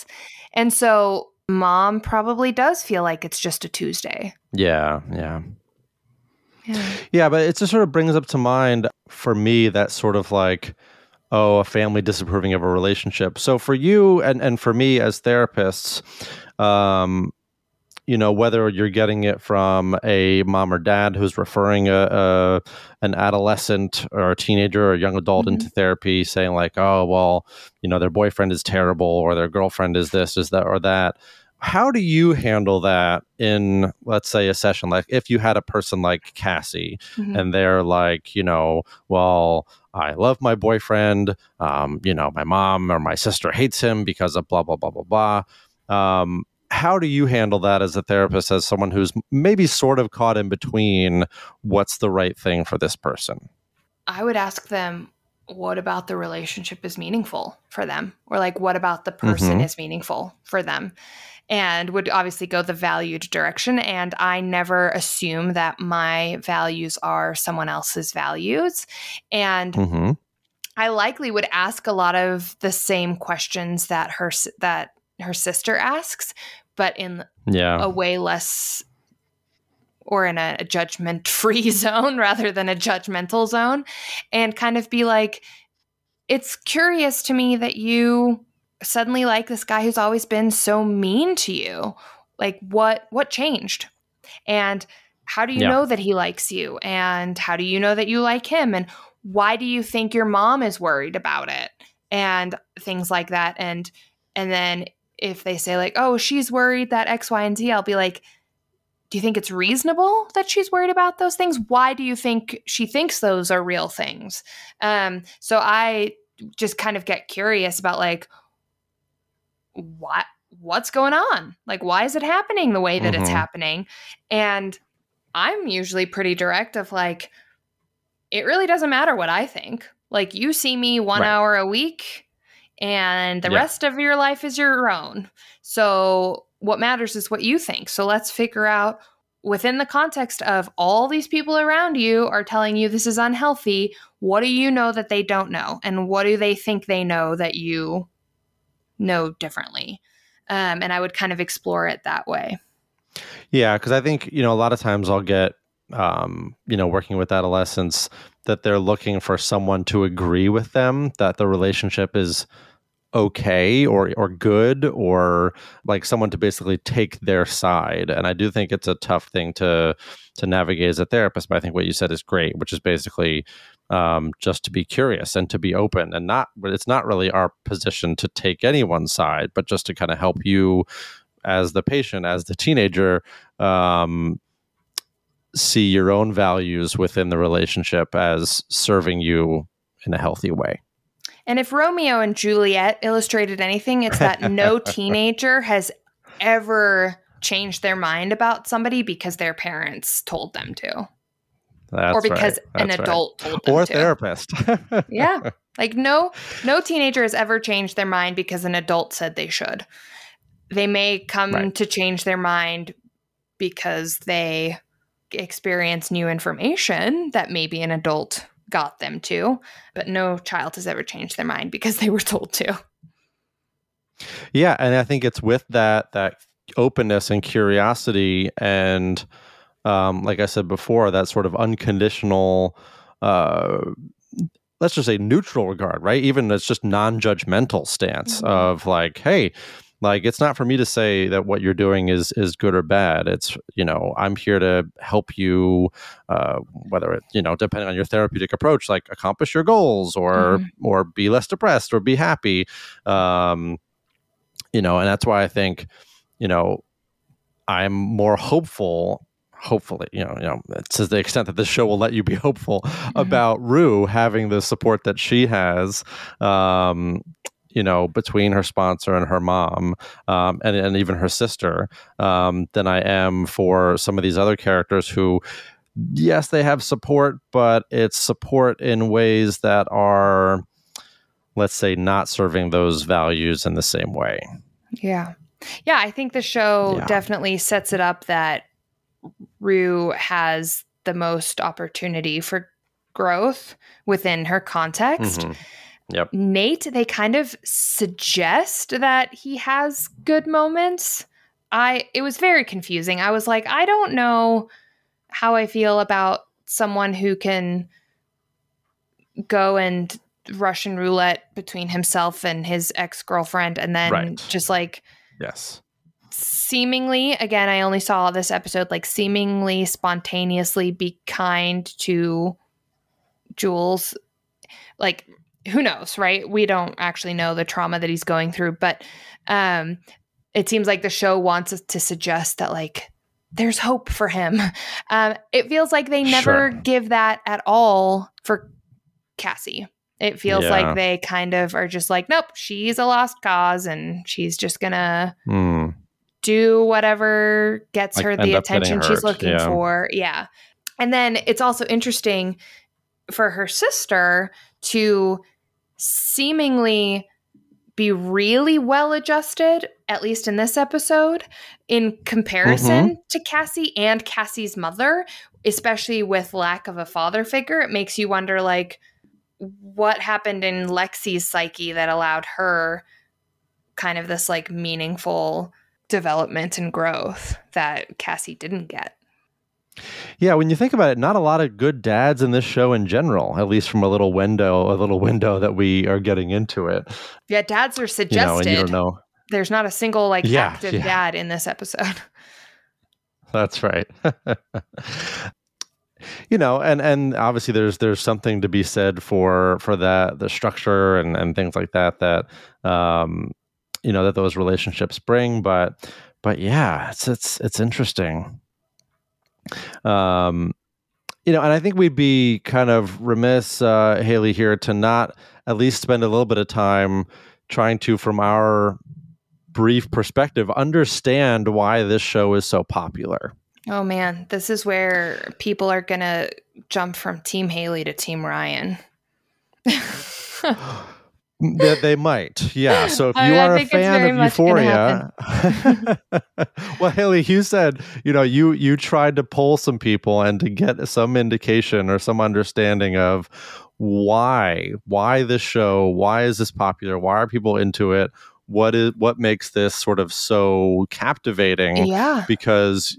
and so mom probably does feel like it's just a Tuesday. Yeah, yeah. Yeah. yeah, but it just sort of brings up to mind for me that sort of like, oh, a family disapproving of a relationship. So for you and, and for me as therapists, um, you know whether you're getting it from a mom or dad who's referring a, a an adolescent or a teenager or a young adult mm-hmm. into therapy saying like oh well you know their boyfriend is terrible or their girlfriend is this is that or that how do you handle that in let's say a session like if you had a person like cassie mm-hmm. and they're like you know well i love my boyfriend um, you know my mom or my sister hates him because of blah blah blah blah blah um, how do you handle that as a therapist as someone who's maybe sort of caught in between what's the right thing for this person i would ask them what about the relationship is meaningful for them or like what about the person mm-hmm. is meaningful for them and would obviously go the valued direction. And I never assume that my values are someone else's values. And mm-hmm. I likely would ask a lot of the same questions that her that her sister asks, but in yeah. a way less or in a, a judgment free zone rather than a judgmental zone and kind of be like it's curious to me that you suddenly like this guy who's always been so mean to you? Like what what changed? And how do you yeah. know that he likes you? And how do you know that you like him? And why do you think your mom is worried about it? And things like that. And and then if they say like, "Oh, she's worried that X, Y, and Z," I'll be like, "Do you think it's reasonable that she's worried about those things? Why do you think she thinks those are real things?" Um, so I just kind of get curious about like, what what's going on? Like why is it happening the way that mm-hmm. it's happening? And I'm usually pretty direct of like it really doesn't matter what I think. Like you see me 1 right. hour a week and the yeah. rest of your life is your own. So what matters is what you think. So let's figure out within the context of all these people around you are telling you this is unhealthy, what do you know that they don't know? And what do they think they know that you know differently. Um, and I would kind of explore it that way. Yeah, because I think you know a lot of times I'll get um, you know working with adolescents that they're looking for someone to agree with them that the relationship is okay or or good or like someone to basically take their side and i do think it's a tough thing to to navigate as a therapist but i think what you said is great which is basically um, just to be curious and to be open and not it's not really our position to take anyone's side but just to kind of help you as the patient as the teenager um, see your own values within the relationship as serving you in a healthy way and if Romeo and Juliet illustrated anything, it's that no teenager has ever changed their mind about somebody because their parents told them to. That's or because right. an adult right. told them or to. therapist. yeah. Like no no teenager has ever changed their mind because an adult said they should. They may come right. to change their mind because they experience new information that maybe an adult got them to, but no child has ever changed their mind because they were told to. Yeah, and I think it's with that that openness and curiosity and um, like I said before, that sort of unconditional uh, let's just say neutral regard, right? Even it's just non-judgmental stance mm-hmm. of like, hey, like it's not for me to say that what you're doing is is good or bad it's you know i'm here to help you uh, whether it you know depending on your therapeutic approach like accomplish your goals or mm-hmm. or be less depressed or be happy um you know and that's why i think you know i'm more hopeful hopefully, you know, you know, to the extent that this show will let you be hopeful mm-hmm. about Rue having the support that she has, um, you know, between her sponsor and her mom, um, and and even her sister, um, than I am for some of these other characters who, yes, they have support, but it's support in ways that are, let's say, not serving those values in the same way. Yeah, yeah, I think the show yeah. definitely sets it up that Rue has the most opportunity for growth within her context. Mm-hmm Yep. Nate, they kind of suggest that he has good moments. I it was very confusing. I was like, I don't know how I feel about someone who can go and Russian roulette between himself and his ex-girlfriend and then right. just like Yes. Seemingly, again, I only saw this episode like seemingly spontaneously be kind to Jules like who knows, right? We don't actually know the trauma that he's going through, but um, it seems like the show wants us to suggest that like there's hope for him. Um, it feels like they never sure. give that at all for Cassie. It feels yeah. like they kind of are just like, nope, she's a lost cause, and she's just gonna mm. Do whatever gets like her the attention she's looking yeah. for. Yeah. And then it's also interesting for her sister to seemingly be really well adjusted, at least in this episode, in comparison mm-hmm. to Cassie and Cassie's mother, especially with lack of a father figure. It makes you wonder, like, what happened in Lexi's psyche that allowed her kind of this like meaningful development and growth that Cassie didn't get. Yeah, when you think about it, not a lot of good dads in this show in general, at least from a little window, a little window that we are getting into it. Yeah, dads are suggested. You know, and you don't know. There's not a single like yeah, active yeah. dad in this episode. That's right. you know, and and obviously there's there's something to be said for for that the structure and and things like that that um you know that those relationships bring, but but yeah, it's it's it's interesting. Um, you know, and I think we'd be kind of remiss, uh, Haley, here to not at least spend a little bit of time trying to, from our brief perspective, understand why this show is so popular. Oh man, this is where people are gonna jump from Team Haley to Team Ryan. They, they might, yeah. So if you I, are a fan of Euphoria, well, Haley, you said you know you you tried to pull some people and to get some indication or some understanding of why why this show, why is this popular, why are people into it, what is what makes this sort of so captivating? Yeah, because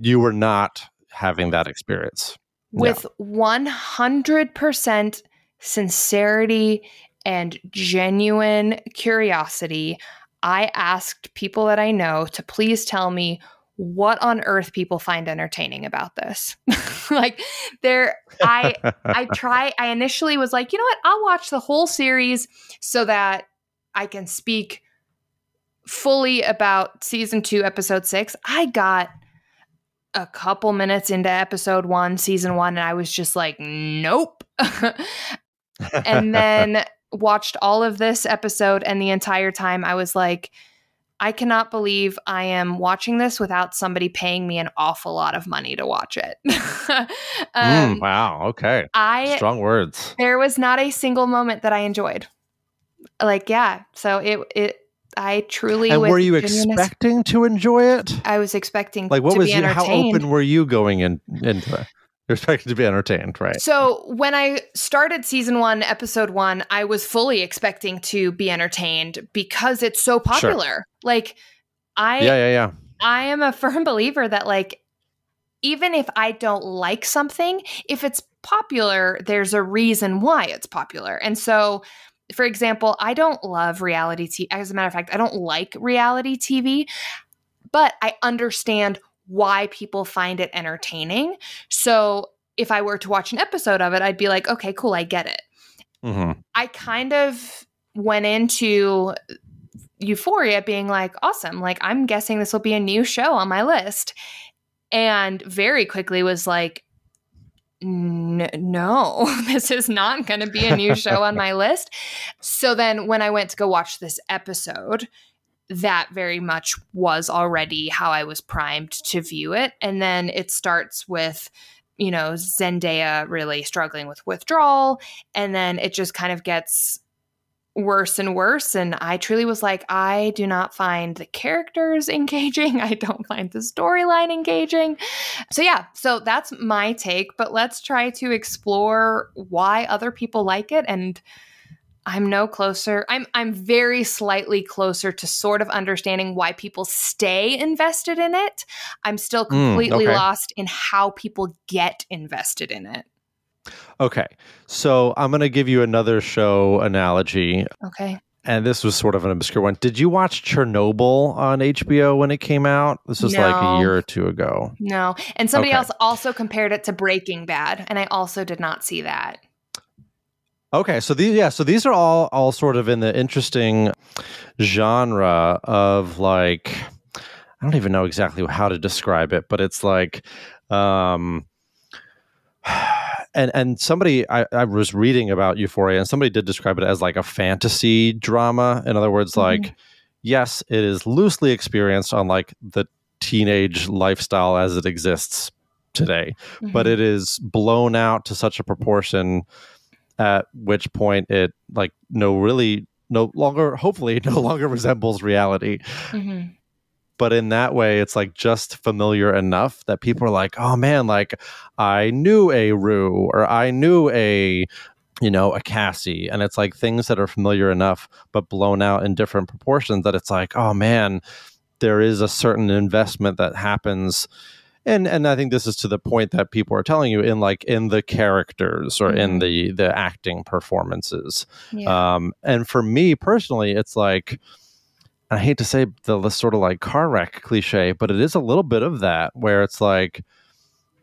you were not having that experience with 100% sincerity and genuine curiosity i asked people that i know to please tell me what on earth people find entertaining about this. Like there i i try i initially was like you know what? I'll watch the whole series so that i can speak fully about season 2 episode 6 i got a couple minutes into episode 1 season 1 and i was just like nope. And then watched all of this episode and the entire time i was like I cannot believe I am watching this without somebody paying me an awful lot of money to watch it. um, mm, wow. Okay. I strong words. There was not a single moment that I enjoyed. Like, yeah. So it it I truly. And were you expecting to enjoy it? I was expecting. Like, what was you, how open were you going in into it? You're expected to be entertained, right? So when I started season one, episode one, I was fully expecting to be entertained because it's so popular. Sure. Like I Yeah, yeah, yeah. I am a firm believer that like even if I don't like something, if it's popular, there's a reason why it's popular. And so for example, I don't love reality TV. As a matter of fact, I don't like reality TV, but I understand why people find it entertaining. So if I were to watch an episode of it, I'd be like, okay, cool, I get it. Mm-hmm. I kind of went into Euphoria being like, awesome, like I'm guessing this will be a new show on my list. And very quickly was like, no, this is not going to be a new show on my list. So then when I went to go watch this episode, that very much was already how I was primed to view it. And then it starts with, you know, Zendaya really struggling with withdrawal. And then it just kind of gets worse and worse. And I truly was like, I do not find the characters engaging. I don't find the storyline engaging. So, yeah, so that's my take. But let's try to explore why other people like it and I'm no closer. I'm I'm very slightly closer to sort of understanding why people stay invested in it. I'm still hmm, completely mm, okay. lost in how people get invested in it. Okay. So I'm going to give you another show analogy. Okay. And this was sort of an obscure one. Did you watch Chernobyl on HBO when it came out? This was no. like a year or two ago. No. And somebody okay. else also compared it to Breaking Bad, and I also did not see that. Okay, so these yeah, so these are all all sort of in the interesting genre of like I don't even know exactly how to describe it, but it's like um and and somebody I, I was reading about Euphoria and somebody did describe it as like a fantasy drama. In other words, mm-hmm. like yes, it is loosely experienced on like the teenage lifestyle as it exists today, mm-hmm. but it is blown out to such a proportion at which point it like no really no longer hopefully no longer resembles reality mm-hmm. but in that way it's like just familiar enough that people are like oh man like i knew a rue or i knew a you know a cassie and it's like things that are familiar enough but blown out in different proportions that it's like oh man there is a certain investment that happens and and I think this is to the point that people are telling you in like in the characters or mm-hmm. in the the acting performances. Yeah. Um, and for me personally, it's like I hate to say the, the sort of like car wreck cliche, but it is a little bit of that where it's like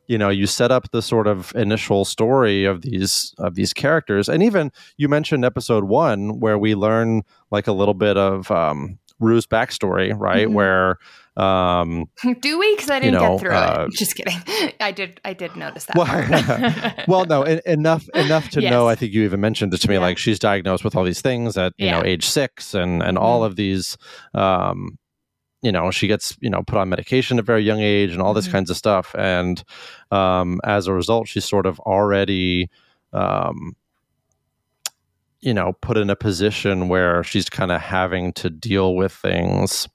you know you set up the sort of initial story of these of these characters and even you mentioned episode one where we learn like a little bit of um rue's backstory right mm-hmm. where um, Do we? Because I didn't you know, get through uh, it. Just kidding. I did. I did notice that. Well, well no, enough enough to yes. know. I think you even mentioned it to me. Yeah. Like she's diagnosed with all these things at you yeah. know age six, and and all mm-hmm. of these. Um, you know, she gets you know put on medication at a very young age, and all this mm-hmm. kinds of stuff. And um, as a result, she's sort of already. Um, you know, put in a position where she's kind of having to deal with things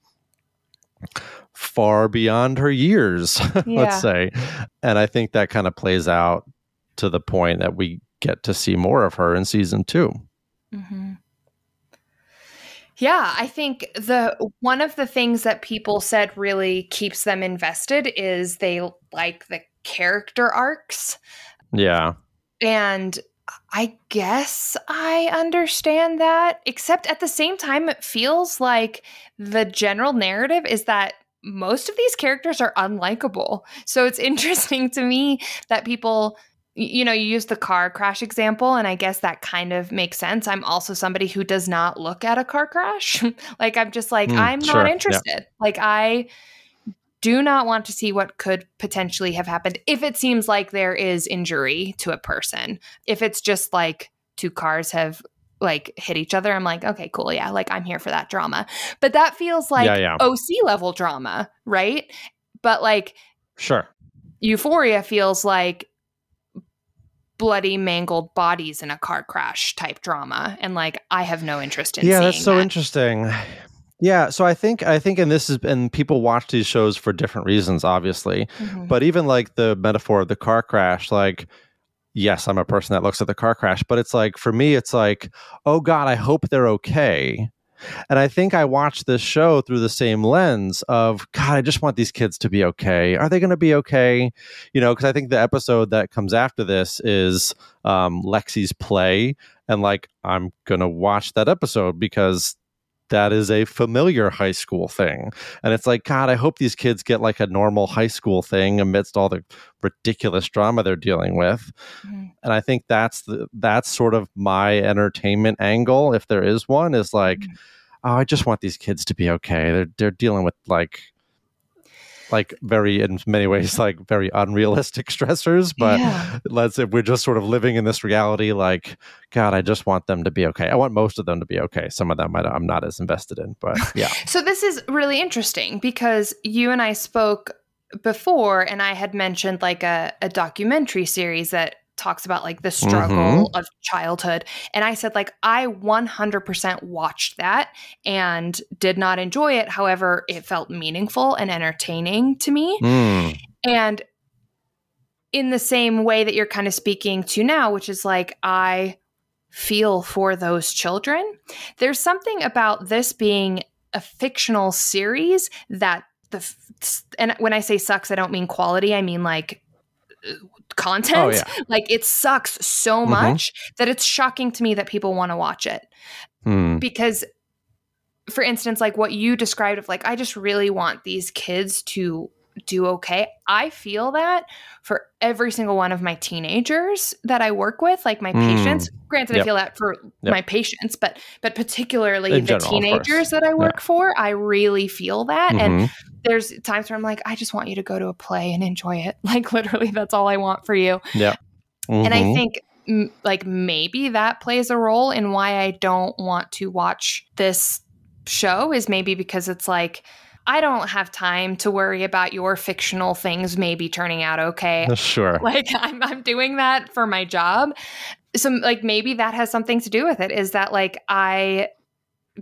far beyond her years, yeah. let's say. And I think that kind of plays out to the point that we get to see more of her in season 2 mm-hmm. Yeah, I think the one of the things that people said really keeps them invested is they like the character arcs. Yeah. And I guess I understand that, except at the same time, it feels like the general narrative is that most of these characters are unlikable. So it's interesting to me that people you know, you use the car crash example, and I guess that kind of makes sense. I'm also somebody who does not look at a car crash. like, I'm just like, mm, I'm sure. not interested. Like, I do not want to see what could potentially have happened if it seems like there is injury to a person. If it's just like two cars have like hit each other, I'm like, okay, cool. Yeah. Like, I'm here for that drama. But that feels like yeah, yeah. OC level drama, right? But like, sure. Euphoria feels like bloody mangled bodies in a car crash type drama and like i have no interest in yeah that's so that. interesting yeah so i think i think and this is and people watch these shows for different reasons obviously mm-hmm. but even like the metaphor of the car crash like yes i'm a person that looks at the car crash but it's like for me it's like oh god i hope they're okay and I think I watched this show through the same lens of, God, I just want these kids to be okay. Are they going to be okay? You know, because I think the episode that comes after this is um, Lexi's play. And like, I'm going to watch that episode because that is a familiar high school thing. And it's like, God, I hope these kids get like a normal high school thing amidst all the ridiculous drama they're dealing with. Mm-hmm. And I think that's the that's sort of my entertainment angle, if there is one, is like, mm-hmm. oh, I just want these kids to be okay. They're they're dealing with like like very in many ways like very unrealistic stressors but yeah. let's if we're just sort of living in this reality like god i just want them to be okay. I want most of them to be okay. Some of them I, i'm not as invested in but yeah. So this is really interesting because you and i spoke before and i had mentioned like a, a documentary series that talks about like the struggle mm-hmm. of childhood. And I said, like, I 100% watched that and did not enjoy it. However, it felt meaningful and entertaining to me. Mm. And in the same way that you're kind of speaking to now, which is like, I feel for those children. There's something about this being a fictional series that the and when I say sucks, I don't mean quality. I mean like content. Oh, yeah. Like it sucks so mm-hmm. much that it's shocking to me that people want to watch it. Mm. Because for instance, like what you described of like, I just really want these kids to do okay. I feel that for every single one of my teenagers that I work with, like my mm. patients. Granted, yep. I feel that for yep. my patients, but but particularly In the general, teenagers that I work yeah. for, I really feel that. Mm-hmm. And there's times where I'm like, I just want you to go to a play and enjoy it. Like literally, that's all I want for you. Yeah. Mm-hmm. And I mm-hmm. think m- like maybe that plays a role in why I don't want to watch this show is maybe because it's like I don't have time to worry about your fictional things maybe turning out okay. Sure. Like I'm I'm doing that for my job. So like maybe that has something to do with it is that like I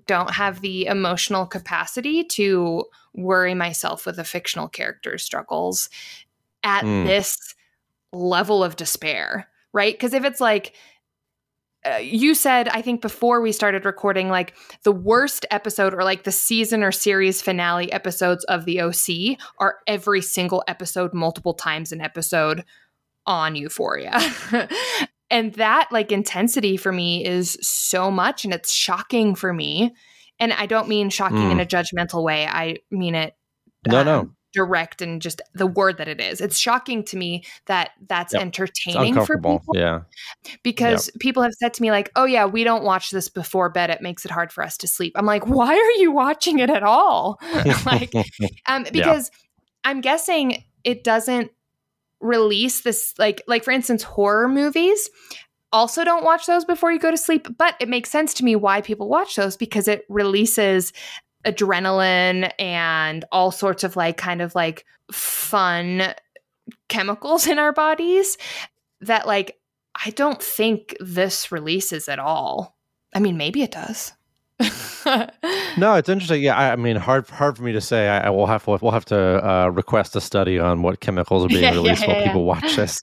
don't have the emotional capacity to worry myself with a fictional character's struggles at mm. this level of despair, right? Because if it's like, uh, you said, I think before we started recording, like the worst episode or like the season or series finale episodes of the OC are every single episode, multiple times an episode on Euphoria. and that like intensity for me is so much and it's shocking for me and i don't mean shocking mm. in a judgmental way i mean it no um, no direct and just the word that it is it's shocking to me that that's yep. entertaining for people yeah because yep. people have said to me like oh yeah we don't watch this before bed it makes it hard for us to sleep i'm like why are you watching it at all like um because yeah. i'm guessing it doesn't release this like like for instance horror movies also don't watch those before you go to sleep but it makes sense to me why people watch those because it releases adrenaline and all sorts of like kind of like fun chemicals in our bodies that like I don't think this releases at all. I mean, maybe it does. no, it's interesting. Yeah, I, I, mean, hard hard for me to say. I, I will have to, we'll have to uh, request a study on what chemicals are being yeah, released yeah, while yeah, people watch this.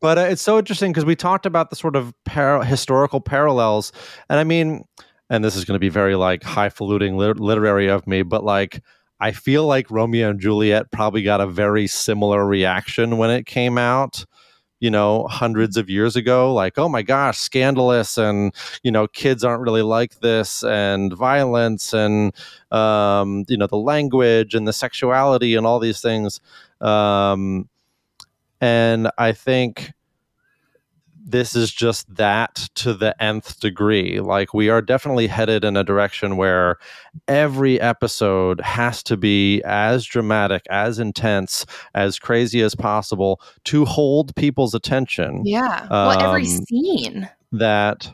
But uh, it's so interesting because we talked about the sort of par- historical parallels, and I mean, and this is going to be very like highfalutin lit- literary of me, but like I feel like Romeo and Juliet probably got a very similar reaction when it came out you know hundreds of years ago like oh my gosh scandalous and you know kids aren't really like this and violence and um, you know the language and the sexuality and all these things. Um, and i think this is just that to the nth degree. Like, we are definitely headed in a direction where every episode has to be as dramatic, as intense, as crazy as possible to hold people's attention. Yeah. Well, um, every scene. That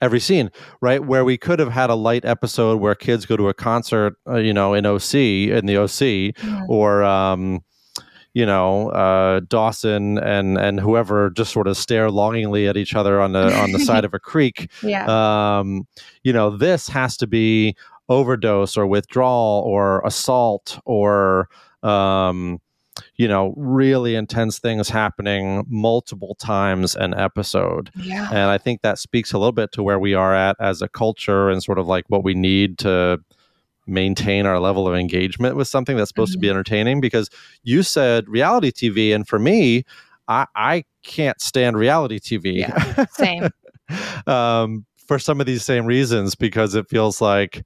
every scene, right? Where we could have had a light episode where kids go to a concert, uh, you know, in OC, in the OC, mm-hmm. or, um, you know uh, Dawson and and whoever just sort of stare longingly at each other on the on the side of a creek. Yeah. Um, you know, this has to be overdose or withdrawal or assault or um, you know really intense things happening multiple times an episode. Yeah. And I think that speaks a little bit to where we are at as a culture and sort of like what we need to maintain our level of engagement with something that's supposed mm-hmm. to be mm-hmm. entertaining because you said reality TV and for me I, I can't stand reality TV. Yeah, same. um, for some of these same reasons because it feels like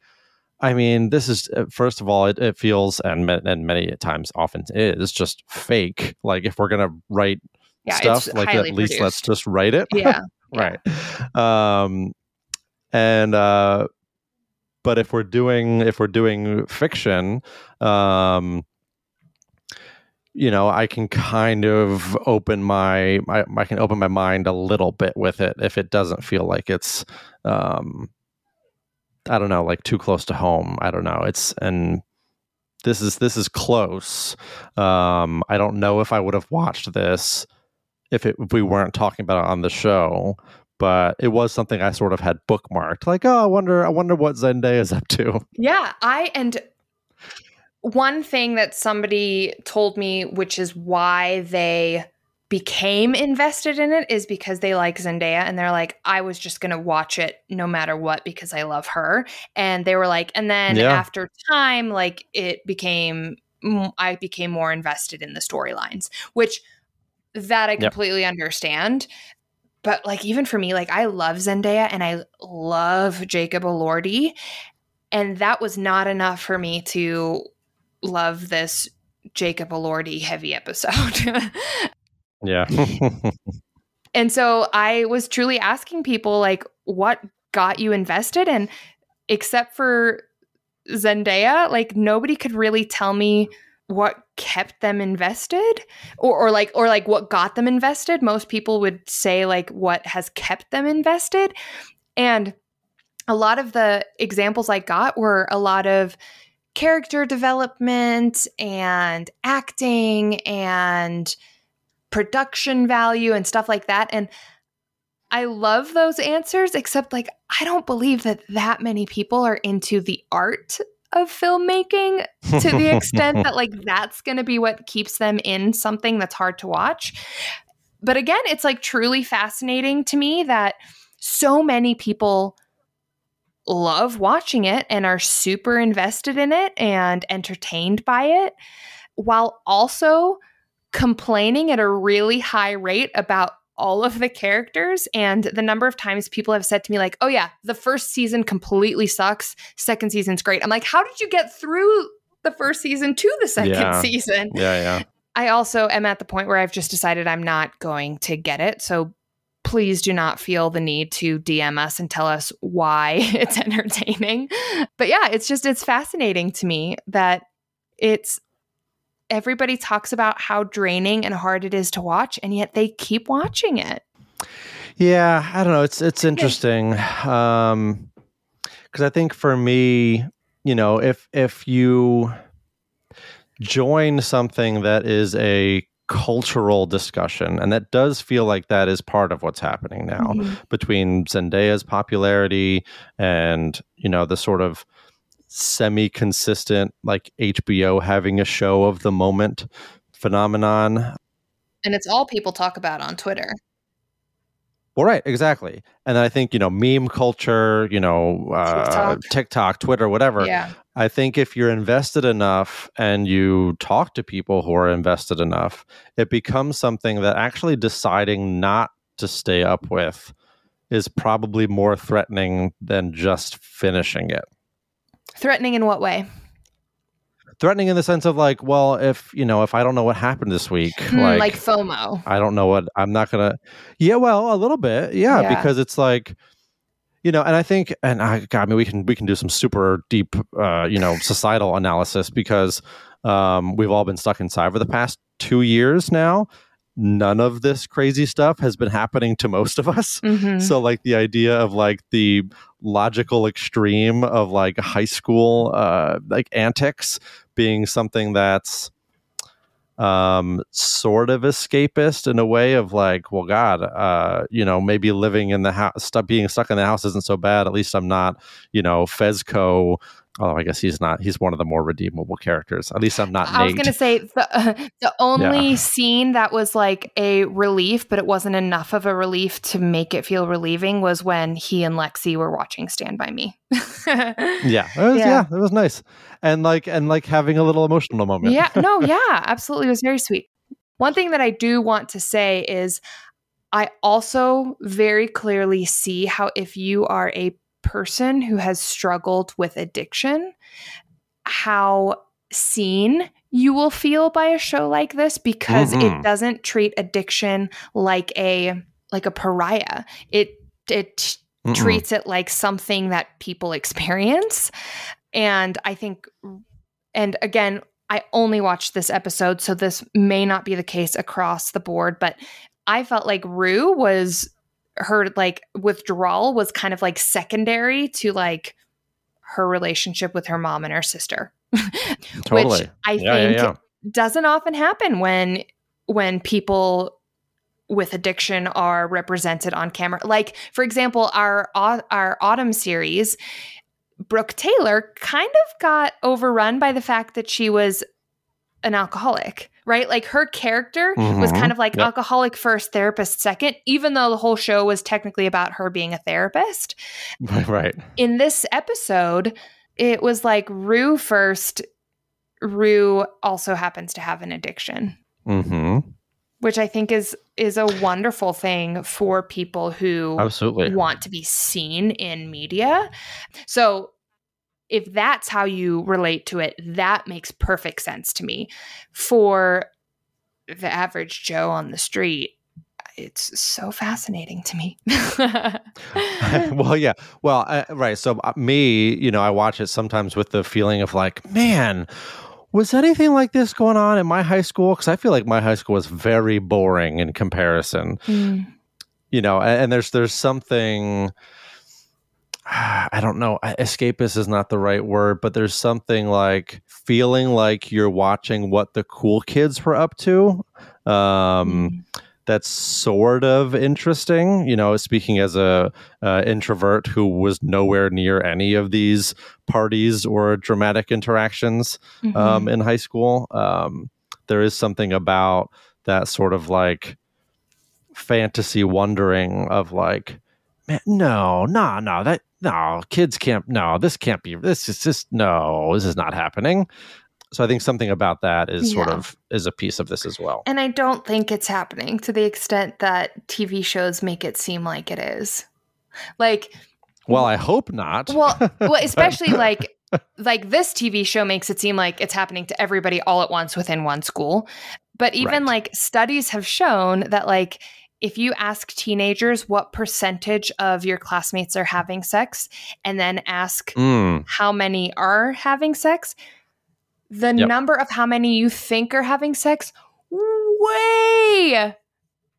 I mean, this is uh, first of all, it, it feels and and many times often is just fake. Like if we're gonna write yeah, stuff, like at least produced. let's just write it. Yeah, right. Yeah. Um, and uh, but if we're doing if we're doing fiction um you know i can kind of open my I, I can open my mind a little bit with it if it doesn't feel like it's um i don't know like too close to home. I don't know. It's and this is this is close. Um i don't know if i would have watched this if it if we weren't talking about it on the show but it was something I sort of had bookmarked. Like, oh, I wonder, I wonder what Zendaya is up to. Yeah, I and one thing that somebody told me, which is why they became invested in it, is because they like Zendaya and they're like, I was just gonna watch it no matter what because I love her. And they were like, and then yeah. after time, like it became, I became more invested in the storylines, which that I completely yep. understand but like even for me, like I love Zendaya and I love Jacob Elordi, and that was not enough for me to love this Jacob Elordi heavy episode. yeah. and so I was truly asking people like what got you invested and except for Zendaya, like nobody could really tell me what kept them invested or, or like or like what got them invested. Most people would say like what has kept them invested. And a lot of the examples i got were a lot of character development and acting and production value and stuff like that. And I love those answers, except like I don't believe that that many people are into the art of filmmaking to the extent that like that's going to be what keeps them in something that's hard to watch. But again, it's like truly fascinating to me that so many people love watching it and are super invested in it and entertained by it while also complaining at a really high rate about all of the characters and the number of times people have said to me like oh yeah the first season completely sucks. Second season's great. I'm like how did you get through the first season to the second yeah. season? Yeah yeah. I also am at the point where i've just decided i'm not going to get it so please do not feel the need to dm us and tell us why it's entertaining. But yeah it's just it's fascinating to me that it's everybody talks about how draining and hard it is to watch, and yet they keep watching it. Yeah, I don't know. It's it's interesting um, because I think for me, you know, if if you join something that is a cultural discussion and that does feel like that is part of what's happening now mm-hmm. between Zendaya's popularity and you know the sort of semi consistent, like HBO having a show of the moment phenomenon. And it's all people talk about on Twitter. Well, right, exactly. And I think, you know, meme culture, you know, uh, TikTok. TikTok, Twitter, whatever. Yeah. I think if you're invested enough and you talk to people who are invested enough, it becomes something that actually deciding not to stay up with is probably more threatening than just finishing it. Threatening in what way? threatening in the sense of like, well, if you know, if I don't know what happened this week, mm, like, like FOMO. I don't know what I'm not gonna. Yeah, well, a little bit, yeah, yeah. because it's like, you know, and I think, and I, God, I mean, we can we can do some super deep, uh, you know, societal analysis because um, we've all been stuck inside for the past two years now. None of this crazy stuff has been happening to most of us. Mm-hmm. So, like the idea of like the logical extreme of like high school uh, like antics being something that's um, sort of escapist in a way of like, well, God, uh, you know, maybe living in the house, st- being stuck in the house isn't so bad. At least I'm not, you know, Fezco Oh, I guess he's not. He's one of the more redeemable characters. At least I'm not. I was going to say the uh, the only yeah. scene that was like a relief, but it wasn't enough of a relief to make it feel relieving was when he and Lexi were watching Stand by Me. yeah, it was, yeah, yeah, it was nice, and like and like having a little emotional moment. yeah, no, yeah, absolutely, it was very sweet. One thing that I do want to say is, I also very clearly see how if you are a person who has struggled with addiction, how seen you will feel by a show like this because mm-hmm. it doesn't treat addiction like a like a pariah. It it Mm-mm. treats it like something that people experience. And I think and again, I only watched this episode, so this may not be the case across the board, but I felt like Rue was her like withdrawal was kind of like secondary to like her relationship with her mom and her sister. totally. Which I yeah, think yeah, yeah. doesn't often happen when when people with addiction are represented on camera. Like for example, our our autumn series Brooke Taylor kind of got overrun by the fact that she was an alcoholic right? Like her character mm-hmm. was kind of like yep. alcoholic first, therapist second, even though the whole show was technically about her being a therapist. Right. In this episode, it was like Rue first. Rue also happens to have an addiction. Mm-hmm. Which I think is is a wonderful thing for people who absolutely want to be seen in media. So if that's how you relate to it, that makes perfect sense to me. For the average Joe on the street, it's so fascinating to me. well, yeah. Well, uh, right. So, uh, me, you know, I watch it sometimes with the feeling of like, man, was anything like this going on in my high school? Because I feel like my high school was very boring in comparison. Mm. You know, and, and there's there's something I don't know, escapist is not the right word, but there's something like feeling like you're watching what the cool kids were up to. Um, mm. That's sort of interesting, you know. Speaking as a uh, introvert who was nowhere near any of these parties or dramatic interactions um, mm-hmm. um, in high school, um, there is something about that sort of like fantasy wondering of like, man, no, no, no, that no, kids can't, no, this can't be, this is just, no, this is not happening. So I think something about that is yeah. sort of is a piece of this as well. And I don't think it's happening to the extent that TV shows make it seem like it is. Like Well, I hope not. Well, well especially like like this TV show makes it seem like it's happening to everybody all at once within one school. But even right. like studies have shown that like if you ask teenagers what percentage of your classmates are having sex and then ask mm. how many are having sex, the yep. number of how many you think are having sex way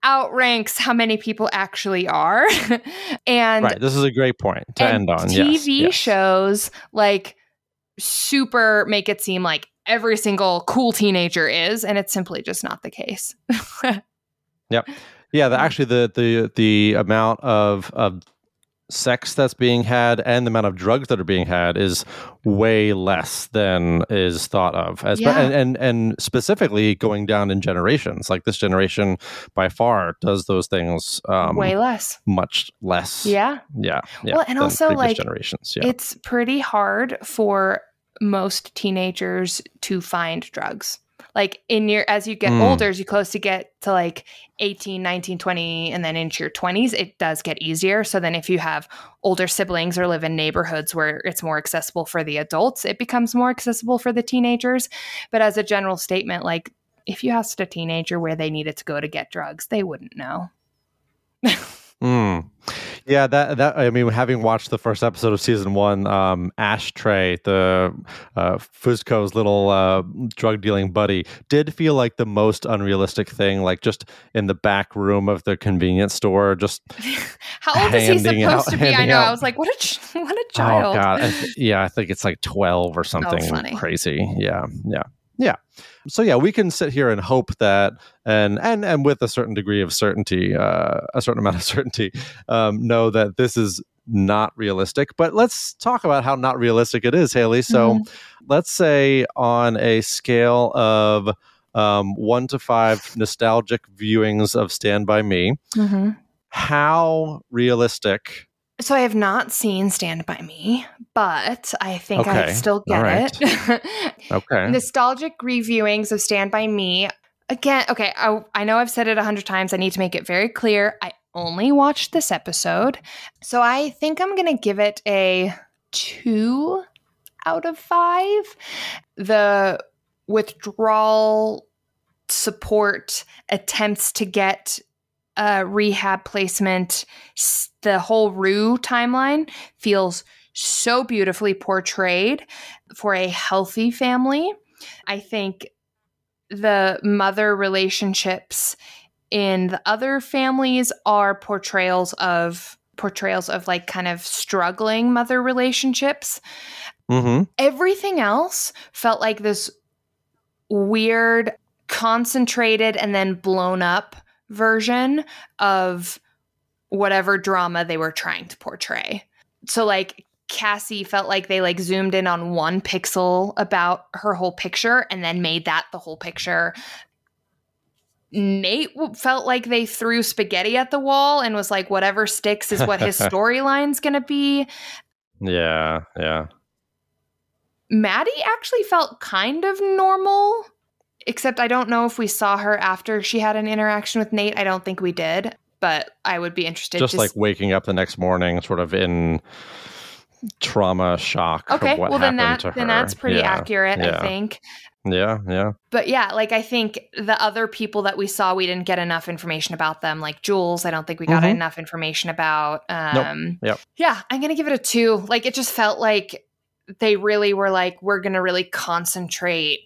outranks how many people actually are. and right, this is a great point to end on. TV yes, yes. shows like super make it seem like every single cool teenager is, and it's simply just not the case. yep. Yeah, the, actually, the the the amount of of sex that's being had and the amount of drugs that are being had is way less than is thought of as yeah. and, and and specifically going down in generations. Like this generation by far does those things um, way less. much less. Yeah. Yeah, yeah well and also like generations yeah. it's pretty hard for most teenagers to find drugs like in your as you get mm. older as you close to get to like 18 19 20 and then into your 20s it does get easier. So then if you have older siblings or live in neighborhoods where it's more accessible for the adults it becomes more accessible for the teenagers. But as a general statement like if you asked a teenager where they needed to go to get drugs they wouldn't know mm. Yeah, that that I mean, having watched the first episode of season one, um, Ashtray, the uh, Fezco's little uh, drug dealing buddy, did feel like the most unrealistic thing. Like just in the back room of the convenience store, just how old is he supposed out, to be? I know. Out. I was like, what a what a child. Oh god, I th- yeah, I think it's like twelve or oh, something oh, crazy. Yeah, yeah. Yeah. So yeah, we can sit here and hope that, and and and with a certain degree of certainty, uh, a certain amount of certainty, um, know that this is not realistic. But let's talk about how not realistic it is, Haley. So, mm-hmm. let's say on a scale of um, one to five nostalgic viewings of Stand by Me, mm-hmm. how realistic so I have not seen Stand By Me, but I think okay. I still get right. it. okay. Nostalgic reviewings of Stand By Me. Again, okay, I, I know I've said it a hundred times. I need to make it very clear. I only watched this episode. So I think I'm going to give it a two out of five. The withdrawal support attempts to get uh, rehab placement, the whole Rue timeline feels so beautifully portrayed for a healthy family. I think the mother relationships in the other families are portrayals of portrayals of like kind of struggling mother relationships. Mm-hmm. Everything else felt like this weird, concentrated, and then blown up version of whatever drama they were trying to portray. So like Cassie felt like they like zoomed in on one pixel about her whole picture and then made that the whole picture. Nate felt like they threw spaghetti at the wall and was like, whatever sticks is what his storyline's going to be. Yeah, yeah. Maddy actually felt kind of normal. Except I don't know if we saw her after she had an interaction with Nate. I don't think we did, but I would be interested. Just, just like waking up the next morning, sort of in trauma shock. Okay, well then that then that's pretty yeah, accurate, yeah. I think. Yeah, yeah. But yeah, like I think the other people that we saw, we didn't get enough information about them. Like Jules, I don't think we got mm-hmm. enough information about. Um, nope. Yep. Yeah, I'm gonna give it a two. Like it just felt like they really were like, we're gonna really concentrate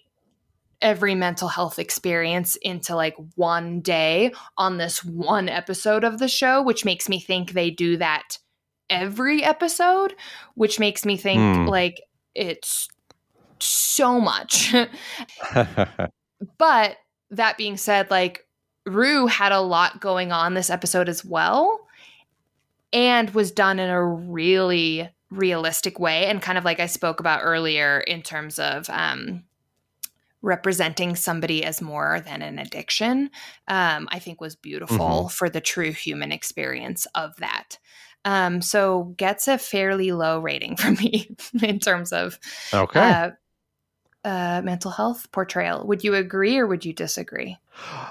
every mental health experience into like one day on this one episode of the show, which makes me think they do that every episode, which makes me think mm. like it's so much. but that being said, like Rue had a lot going on this episode as well and was done in a really realistic way and kind of like I spoke about earlier in terms of um representing somebody as more than an addiction, um, I think was beautiful mm-hmm. for the true human experience of that. Um, so gets a fairly low rating from me in terms of okay. Uh, uh, mental health portrayal. Would you agree or would you disagree?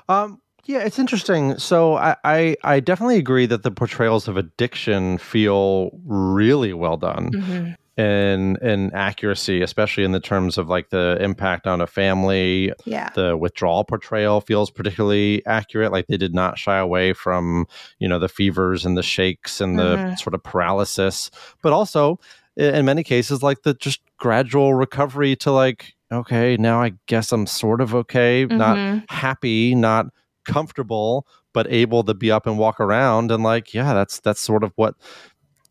Um, yeah, it's interesting. So I, I, I definitely agree that the portrayals of addiction feel really well done. Mm-hmm in in accuracy, especially in the terms of like the impact on a family. Yeah. The withdrawal portrayal feels particularly accurate. Like they did not shy away from, you know, the fevers and the shakes and the mm-hmm. sort of paralysis, but also in many cases like the just gradual recovery to like, okay, now I guess I'm sort of okay, mm-hmm. not happy, not comfortable, but able to be up and walk around and like, yeah, that's that's sort of what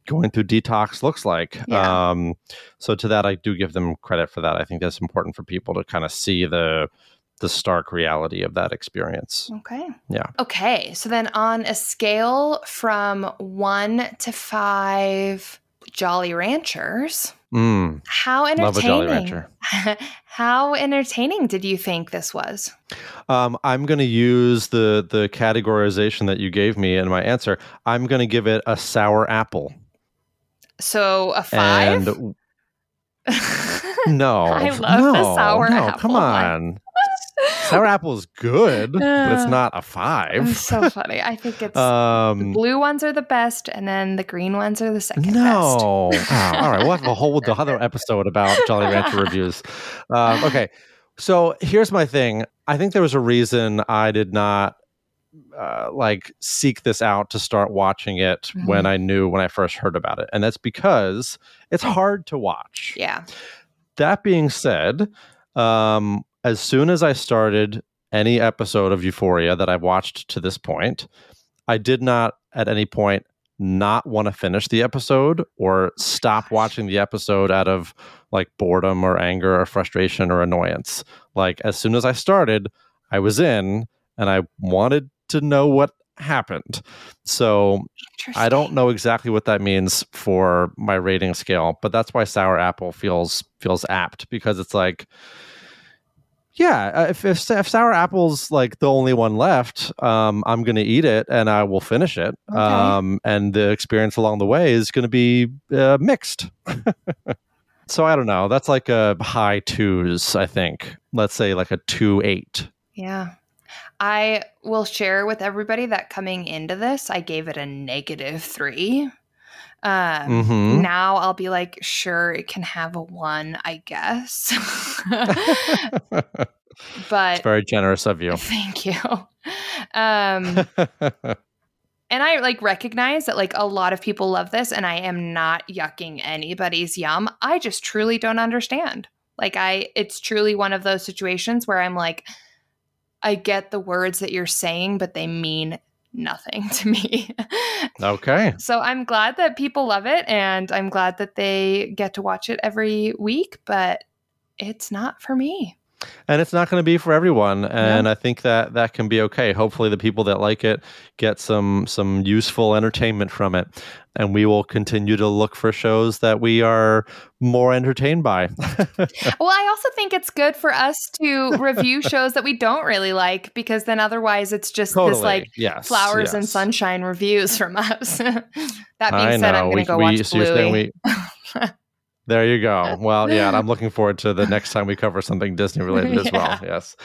going through detox looks like. Yeah. Um, so to that, I do give them credit for that. I think that's important for people to kind of see the the stark reality of that experience. Okay. Yeah. Okay. So then on a scale from one to five Jolly Ranchers, Mm, how love a Jolly entertaining? Rancher. how entertaining did you think this was? Um, I'm going to use the the categorization that you gave me in my answer. I'm going to give it a sour apple. So a five? And no, I love no, the sour no, apple Come on, sour apple is good, but it's Uh, not a It's five. so funny. I think it's the Um, blue ones are the best, and then the green ones are the second best. no. Oh, all right, we'll have a whole other episode about Jolly Rancher reviews. Um, okay, so here's my thing. I think there was a reason I did not uh, like seek this out to start watching it when Mhm. I knew when I first heard about it, and that's because it's hard to watch. Yeah. That being said, um, as soon as I started any episode of Euphoria that I've watched to this point, I did not at any point not want to finish the episode or stop watching the episode out of like boredom or anger or frustration or annoyance. Like as soon as I started, I was in and I wanted to know what happened. So I don't know exactly what that means for my rating scale, but that's why sour apple feels feels apt because it's like, yeah, uh, if if, if sour apple's like the only one left, um, I'm gonna eat it and I will finish it. Okay. Um, and the experience along the way is gonna be uh, mixed. so I don't know. That's like a high twos, I think. Let's say like a two eight. Yeah. I will share with everybody that coming into this, I gave it a negative three. Um, Mhm. Now I'll be like, sure, it can have a one, I guess. it's but very generous of you. thank you. Um, and I like recognize that like a lot of people love this, and I am not yucking anybody's yum. I just truly don't understand. Like, I, it's truly one of those situations where I'm like, I get the words that you're saying, but they mean nothing to me. okay. so I'm glad that people love it, and I'm glad that they get to watch it every week, but it's not for me. And it's not going to be for everyone and i think that that can be okay. Hopefully the people that like it get some some useful entertainment from it. And we will continue to look for shows that we are more entertained by. Well, I also think it's good for us to review shows that we don't really like because then otherwise it's just totally. this like yes flowers and sunshine reviews from us. that being I said, I'm going to go we- watch so you're Bluey. There you go well yeah and i'm looking forward to the next time we cover something disney related as well yes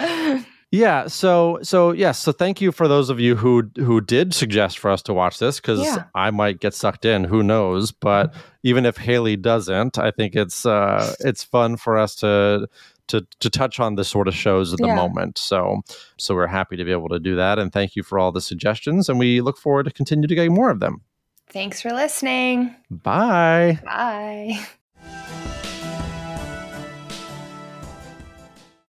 Yeah. So so yes. So thank you for those of you who who did suggest for us to watch this because Yeah. I might get sucked in. Who knows? But even if Haley doesn't, I think it's uh it's fun for us to to to touch on this sort of shows at the Yeah. moment. So so we're happy to be able to do that. And thank you for all the suggestions. And we look forward to continue to getting more of them. Thanks for listening. Bye. Bye. Música